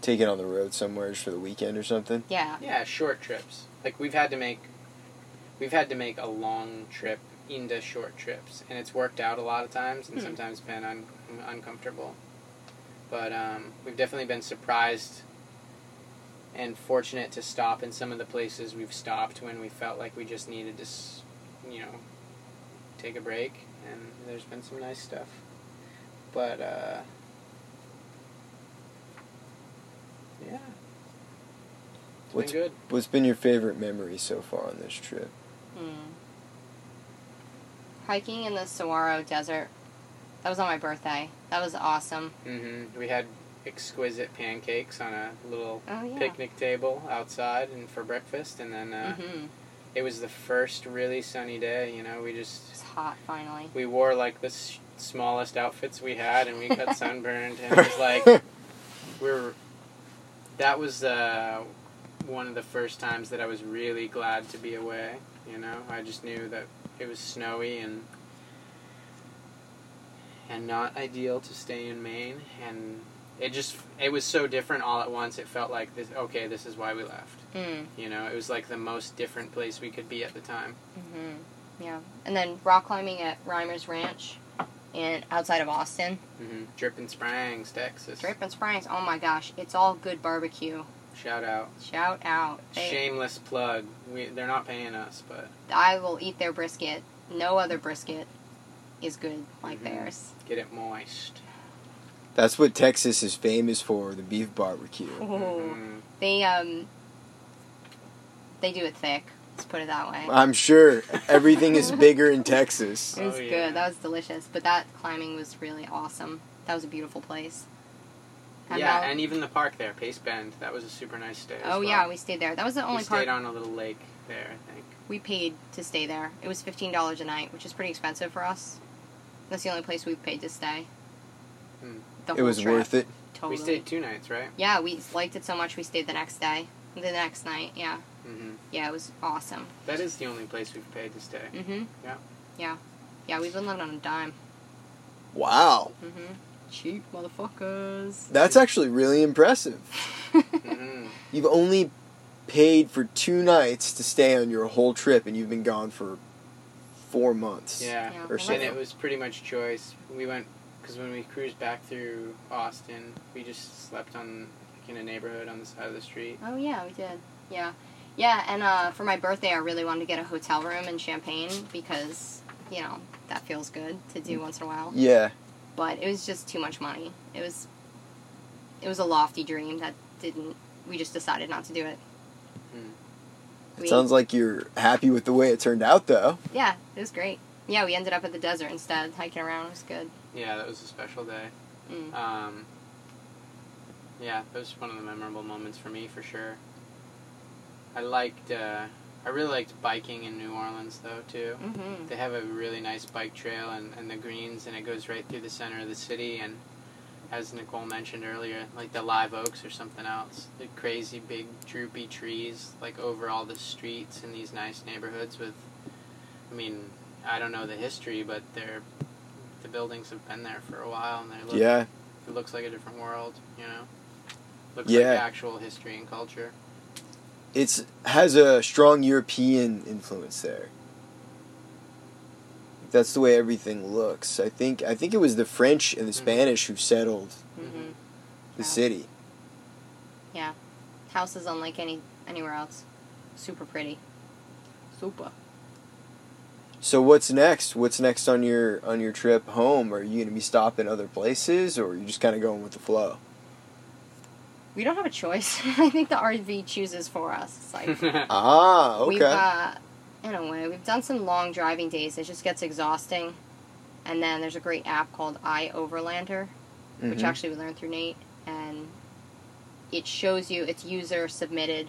Take it on the road somewhere just for the weekend or something. Yeah. Yeah, short trips. Like we've had to make, we've had to make a long trip into short trips, and it's worked out a lot of times, and Hmm. sometimes been un- uncomfortable. But um, we've definitely been surprised and fortunate to stop in some of the places we've stopped when we felt like we just needed to, you know, take a break, and there's been some nice stuff. But uh, yeah, it's What's- been good. What's been your favorite memory so far on this trip? Hmm. Hiking in the Saguaro Desert. That was on my birthday. That was awesome. Mm-hmm. We had exquisite pancakes on a little Oh yeah. picnic table outside and for breakfast, and then uh, hmm it was the first really sunny day. You know, we just It's hot finally. we wore like the s- smallest outfits we had, and we got *laughs* sunburned, and it was like we were. That was uh, one of the first times that I was really glad to be away. You know, I just knew that it was snowy and and not ideal to stay in Maine, and it just it was so different all at once. It felt like this. Okay, this is why we left. Mm. You know, it was like the most different place we could be at the time. hmm Yeah. And then rock climbing at Reimers Ranch, in outside of Austin. hmm Dripping Springs, Texas. Dripping Springs. Oh my gosh, it's all good barbecue. Shout out. Shout out. They- Shameless plug. We they're not paying us, but I will eat their brisket. No other brisket is good like Mhm. theirs. get it moist. That's what Texas is famous for, the beef barbecue. Ooh. Mhm. They um they do it thick. Let's put it that way. I'm sure everything is bigger in Texas. *laughs* It was Oh, yeah. good. That was delicious. But that climbing was really awesome. That was a beautiful place. And Yeah, that- and even the park there, Pace Bend. That was a super nice stay. as oh well. yeah, we stayed there. That was the only we only stayed part on a little lake there. I think. we paid to stay there. It was fifteen dollars a night, which is pretty expensive for us. That's the only place we've paid to stay. Hmm. The It whole was trip. worth it. Totally. We stayed two nights, right? Yeah, we liked it so much we stayed the next day. The next night, yeah. hmm Yeah, it was awesome. That is the only place we've paid to stay. Mhm. Yeah. Yeah. Yeah, we've been living on a dime. Wow. Mhm. Cheap motherfuckers. That's actually really impressive. *laughs* hmm You've only paid for two nights to stay on your whole trip, and you've been gone for four months. Yeah. Yeah, Or so. And it was pretty much choice. We went because when we cruised back through Austin, we just slept on like, in a neighborhood on the side of the street. Oh yeah, we did. Yeah, yeah. And uh, for my birthday, I really wanted to get a hotel room in Champagne because you know that feels good to do once in a while. Yeah. But it was just too much money. It was, it was a lofty dream that didn't. We just decided not to do it. It We- sounds like you're happy with the way it turned out, though. Yeah, it was great. Yeah, we ended up at the desert instead, hiking around. It was good. Yeah, that was a special day. Mm. Um, yeah, that was one of the memorable moments for me for sure. I liked, uh, I really liked biking in New Orleans though too. Mm-hmm. They have a really nice bike trail and, and the greens, and it goes right through the center of the city. And as Nicole mentioned earlier, like the live oaks or something else. The crazy big droopy trees like over all the streets in these nice neighborhoods with I mean, I don't know the history, but they're the buildings have been there for a while and they look Yeah. it looks like a different world, you know. Looks Yeah. like actual history and culture. It's has a strong European influence there. That's the way everything looks. I think I think it was the French and the Spanish who settled hmm the Yeah. city. Yeah, houses unlike any anywhere else. Super pretty. Super. So what's next? What's next on your on your trip home? Are you going to be stopping other places or are you just kind of going with the flow? We don't have a choice. *laughs* I think the RV chooses for us. It's like *laughs* Ah, We've, okay. uh, in a way, we've done some long driving days. It just gets exhausting. And then there's a great app called iOverlander, which Mhm. actually we learned through Nate, and it shows you it's user submitted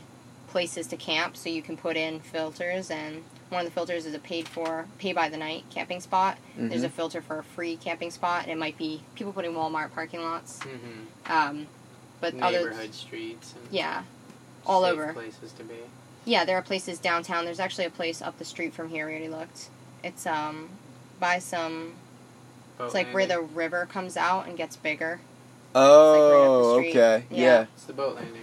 places to camp, so you can put in filters. And one of the filters is a paid for, pay by the night camping spot. There's Mhm. a filter for a free camping spot, and it might be people putting Walmart parking lots. hmm Um, but other, Neighborhood streets and yeah, all over. places to be. Yeah, there are places downtown. There's actually a place up the street from here. We already looked. It's um by some. Boat It's like where the river comes out and gets bigger. Oh, street. okay. Yeah. Yeah. It's the boat landing, right?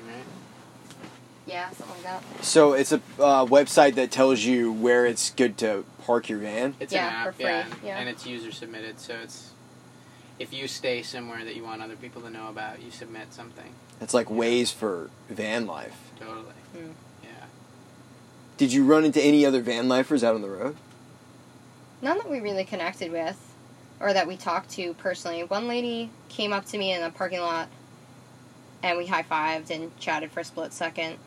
Yeah, something like that. So it's a uh, website that tells you where it's good to park your van. It's Yeah, an app, for free, yeah, and, yeah. and it's user submitted. So it's if you stay somewhere that you want other people to know about, you submit something. It's like Waze for van life. Totally. Mm. Yeah. Did you run into any other van lifers out on the road? None that we really connected with, or that we talked to personally. One lady came up to me in the parking lot, and we high fived and chatted for a split second.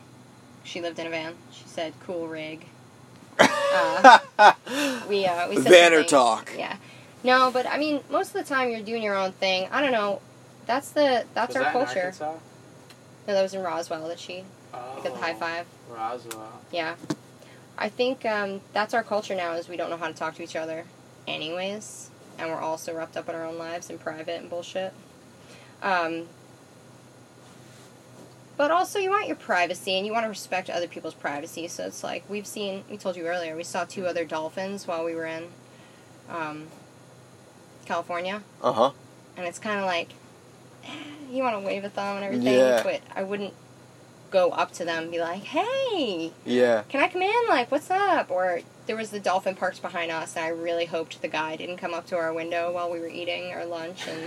She lived in a van. She said, "Cool rig." Uh, *laughs* we uh, we said some Vanner things. talk. Yeah. No, but I mean, most of the time you're doing your own thing. I don't know. That's the that's Was our that culture. Arkansas? No, that was in Roswell that she Oh, got the high five. Roswell. Yeah. I think um, that's our culture now is we don't know how to talk to each other anyways. And we're all so wrapped up in our own lives and private and bullshit. Um, but also you want your privacy and you want to respect other people's privacy. So it's like we've seen, we told you earlier, we saw two other dolphins while we were in um, California. Uh huh. And it's kind of like, eh, you want to wave at them and everything. Yeah. But I wouldn't go up to them and be like, hey, Yeah. can I come in? Like, what's up? Or there was the dolphin parked behind us, and I really hoped the guy didn't come up to our window while we were eating our lunch and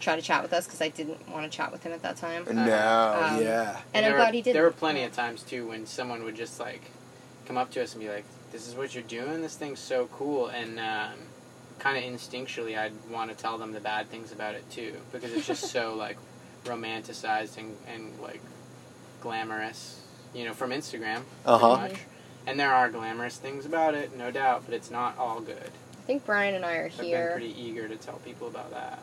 try to chat with us because I didn't want to chat with him at that time. No. Um, yeah. And I'm glad were, he didn't. There were plenty of times too when someone would just like come up to us and be like, "This is what you're doing. This thing's so cool," and um, kind of instinctually, I'd want to tell them the bad things about it too because it's just so *laughs* like romanticized and, and like glamorous, you know, from Instagram. Uh-huh. And there are glamorous things about it, no doubt, but it's not all good. I think Bryan and I are I've been pretty eager to tell people about that.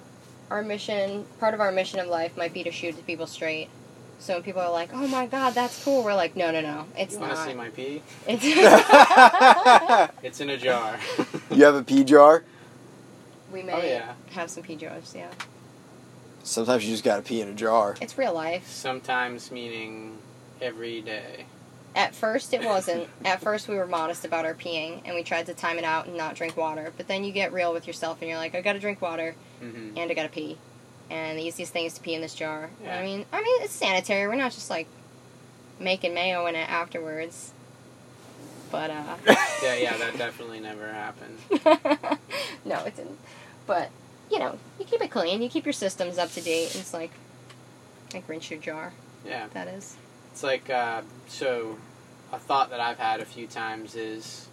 Our mission, part of our mission of life, might be to shoot the people straight. So when people are like, "Oh my God, that's cool," we're like, "No, no, no, it's You want to not. see my pee? It's *laughs* It's in a jar. *laughs* you have a pee jar? we oh, may Oh, yeah. have some pee jars. Yeah, Sometimes you just gotta pee in a jar. it's real life. Sometimes meaning every day. At first, it wasn't. At first, we were modest about our peeing, and we tried to time it out and not drink water. But then you get real with yourself, and you're like, I gotta drink water, hmm and I gotta pee. And the easiest thing is to pee in this jar. Yeah. I mean, I mean, it's sanitary. We're not just like making mayo in it afterwards. But uh, *laughs* Yeah, *laughs* yeah, that definitely never happened. *laughs* no, it didn't. But you know, you keep it clean. You keep your systems up to date. And it's like, like rinse your jar. Yeah, That is. it's like uh, so. A thought that I've had a few times is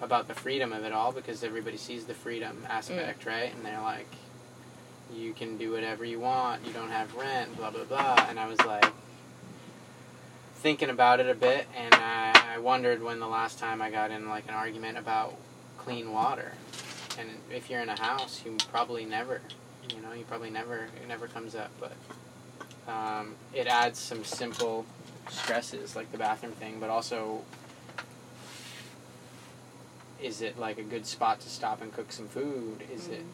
about the freedom of it all because everybody sees the freedom aspect, right? And they're like, you can do whatever you want. You don't have rent, blah blah blah. And I was like. Thinking about it a bit, and I, I wondered when the last time I got in like an argument about clean water. And if you're in a house, you probably never, you know, you probably never, it never comes up. But um, it adds some simple stresses like the bathroom thing, but also is it like a good spot to stop and cook some food? Is it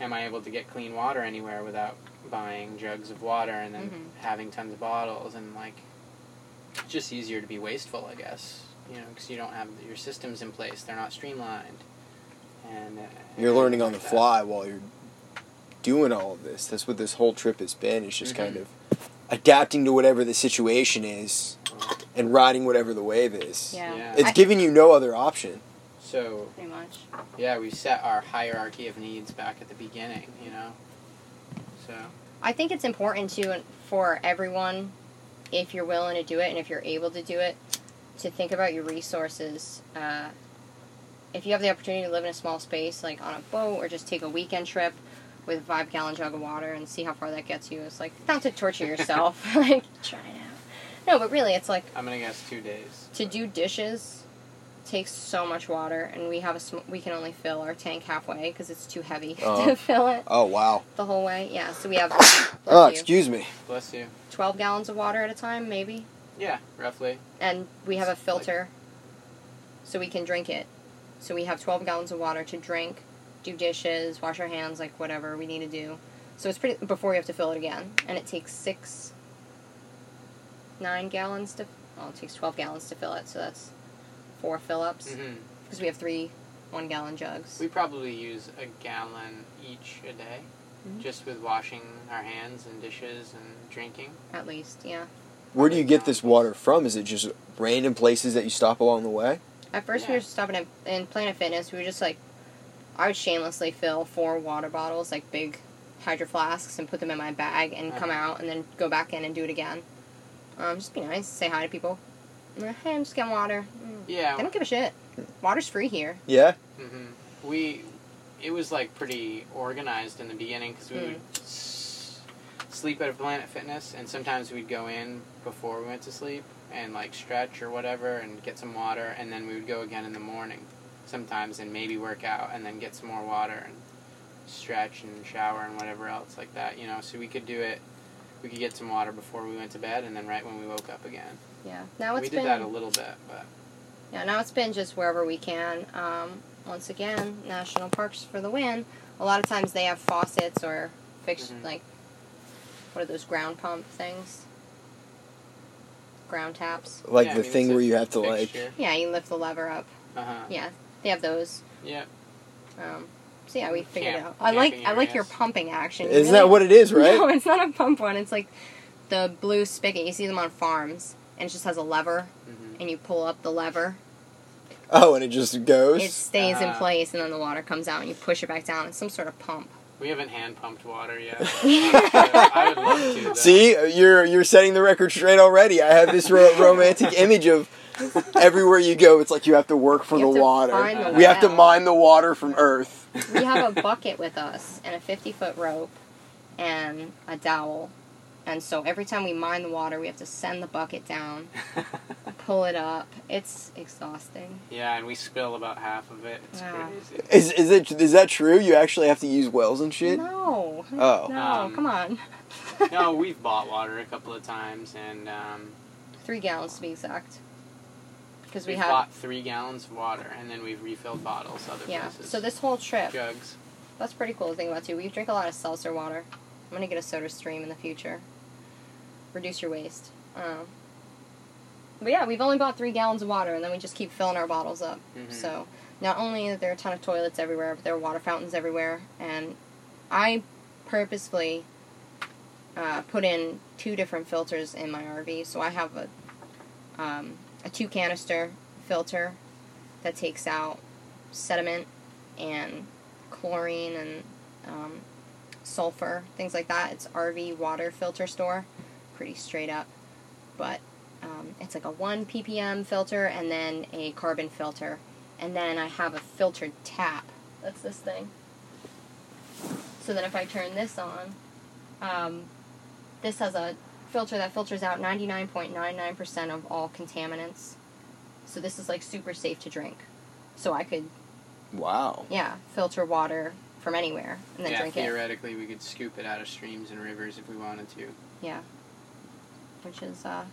am I able to get clean water anywhere without buying jugs of water and then Mhm. having tons of bottles and like it's just easier to be wasteful, I guess. You know, because you don't have your systems in place; they're not streamlined. And uh, You're learning on the that. fly while you're doing all of this. That's what this whole trip has been. It's just kind Mhm. of adapting to whatever the situation is and riding whatever the wave is. Yeah. Yeah. It's I- giving you no other option. So Pretty much. yeah, we set our hierarchy of needs back at the beginning. You know, so I think it's important to for everyone, if you're willing to do it and if you're able to do it, to think about your resources. Uh, if you have the opportunity to live in a small space, like on a boat, or just take a weekend trip with a five gallon jug of water and see how far that gets you, it's like not to torture *laughs* yourself. *laughs* like try it out. No, but really, it's like I'm gonna guess two days. to do dishes takes so much water, and we have a sm- we can only fill our tank halfway because it's too heavy *laughs* Oh. to fill it Oh wow. the whole way. Yeah, so we have. *coughs* *coughs* Oh, bless Oh, you. excuse me. Bless you. 12 gallons of water at a time, maybe. Yeah, roughly. And we have a Like- filter so we can drink it. So we have 12 gallons of water to drink, do dishes, wash our hands, like whatever we need to do. So it's pretty before we have to fill it again. And it takes six, nine gallons to, well, it takes 12 gallons to fill it. So that's four fill ups because we have three one gallon jugs. We probably use a gallon each a day, Mhm. just with washing our hands and dishes and drinking. At least, yeah. Where do you get this water from? Is it just random places that you stop along the way? At first, we were stopping at, in Planet Fitness. We were just like, I would shamelessly fill four water bottles, like big hydro flasks, and put them in my bag and come Uh-huh. out and then go back in and do it again. Um, just be nice, say hi to people. And they're, Hey, I'm just getting water. Mm. Yeah. They don't give a shit. Water's free here. Yeah. hmm We, it was like pretty organized in the beginning because we Mm. would s- sleep at a Planet Fitness, and sometimes we'd go in before we went to sleep and like stretch or whatever and get some water, and then we would go again in the morning, sometimes and maybe work out and then get some more water and stretch and shower and whatever else like that. You know, so we could do it. We could get some water before we went to bed, and then right when we woke up again. Yeah. Now it's we did that a little bit, but yeah. Now it's been just wherever we can. Um, once again, national parks for the win. A lot of times they have faucets or fixed Mhm. like what are those ground pump things? Ground taps. Like Yeah, I the mean, thing where you have to like. Yeah, you lift the lever up. Uh huh. Yeah, they have those. Yeah. Um, so yeah, we figured Camp- it out. I like camping I like your pumping action. Isn't really- that what it is, *laughs* right? No, it's not a pump one. It's like the blue spigot. You see them on farms, and it just has a lever, hmm and you pull up the lever. Oh, and it just goes. It stays in Uh-huh. place, and then the water comes out, and you push it back down. It's some sort of pump. We haven't hand pumped water yet. *laughs* I would love to. Though. See, you're you're setting the record straight already. I have this ro- romantic *laughs* image of everywhere you go. It's like you have to work for You the water. the we have to mine the water from Earth. We have a *laughs* bucket with us, and a fifty foot rope, and a dowel. And so every time we mine the water, we have to send the bucket down, *laughs* pull it up. It's exhausting. yeah, and we spill about half of it. It's Yeah. crazy. Is is it is that true? You actually have to use wells and shit. No. Oh. No, Um, come on. *laughs* no, *laughs* we've bought water a couple of times, and um, Three gallons to be exact. Because we have. bought three gallons of water, and then we've refilled bottles other Yeah. places. So this whole trip, jugs. that's pretty cool to think about too. We drink a lot of seltzer water. I'm gonna get a SodaStream in the future. Reduce your waste. Um, but yeah, we've only bought three gallons of water, and then we just keep filling our bottles up. Mhm. So not only are there a ton of toilets everywhere, but there are water fountains everywhere, and I purposefully uh, put in two different filters in my RV. So I have a um, a two canister filter that takes out sediment and chlorine and um, sulfur things like that. It's RV water filter store, pretty straight up, but um, it's like a one ppm filter and then a carbon filter, and then I have a filtered tap. That's this thing. So then if I turn this on, um, this has a filter that filters out 99.99% of all contaminants. So this is like super safe to drink. So I could, Wow. yeah, filter water from anywhere and then yeah, drink it. theoretically, we could scoop it out of streams and rivers if we wanted to. Yeah. Which is, uh,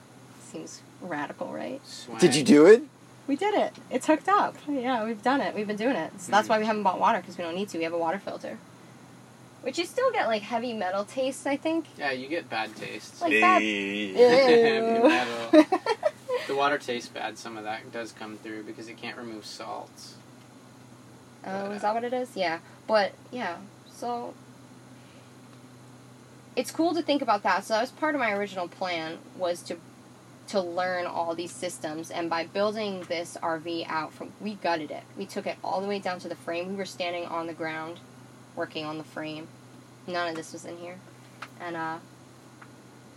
seems radical, right? Swang. Did you do it? We did it. It's hooked up. Yeah, we've done it. We've been doing it. So that's Mhm. why we haven't bought water because we don't need to. We have a water filter. Which you still get like heavy metal tastes, I think. Yeah, you get bad taste. Like that. *laughs* Heavy Ew. metal. the water tastes bad. Some of that does come through because it can't remove salts. Oh, is that what it is? Yeah. But yeah, so it's cool to think about that. So that was part of my original plan was to to learn all these systems and by building this RV out from we gutted it. We took it all the way down to the frame. We were standing on the ground working on the frame. None of this was in here. And uh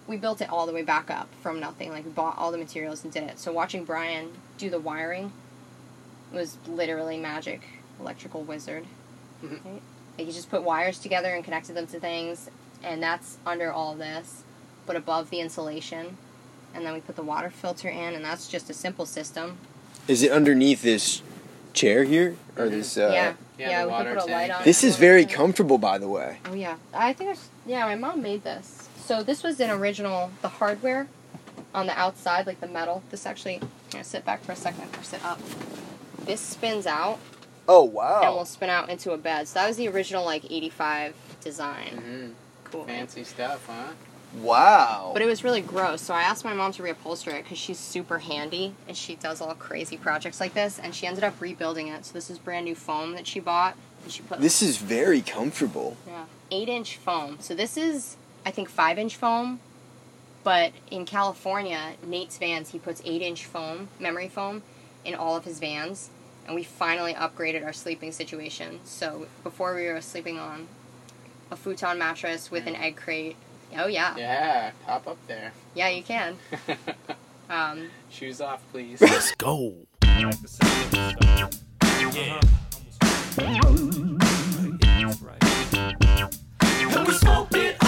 we built it all the way back up from nothing. Like we bought all the materials and did it. So watching Bryan do the wiring was literally magic. Electrical wizard. Mhm. Right? Like he just put wires together and connected them to things, and that's under all this, but above the insulation. And then we put the water filter in, and that's just a simple system. Is it underneath this chair here, or Mhm. this? Uh, yeah, yeah, yeah, we water could put a light on. This is very comfortable, by the way. Oh yeah, I think it's yeah. My mom made this. So this was an original. The hardware on the outside, like the metal. This actually. I'm gonna sit back for a second or sit up. This spins out Oh wow! and wow! will spin out into a bed. So that was the original like '85 design. hmm Cool. Fancy stuff, huh? Wow! But it was really gross, so I asked my mom to reupholster it because she's super handy and she does all crazy projects like this. And she ended up rebuilding it. So this is brand new foam that she bought, and she put this is very comfortable. yeah eight inch foam. So this is I think five inch foam, but in California, Nate's vans he puts eight inch foam, memory foam, in all of his vans. And we finally upgraded our sleeping situation. So before we were sleeping on a futon mattress with an egg crate. Oh yeah, Yeah, pop up there. yeah you can. *laughs* Um, Shoes off, please. Let's go. like the sound. Yeah. Right. And we smoked it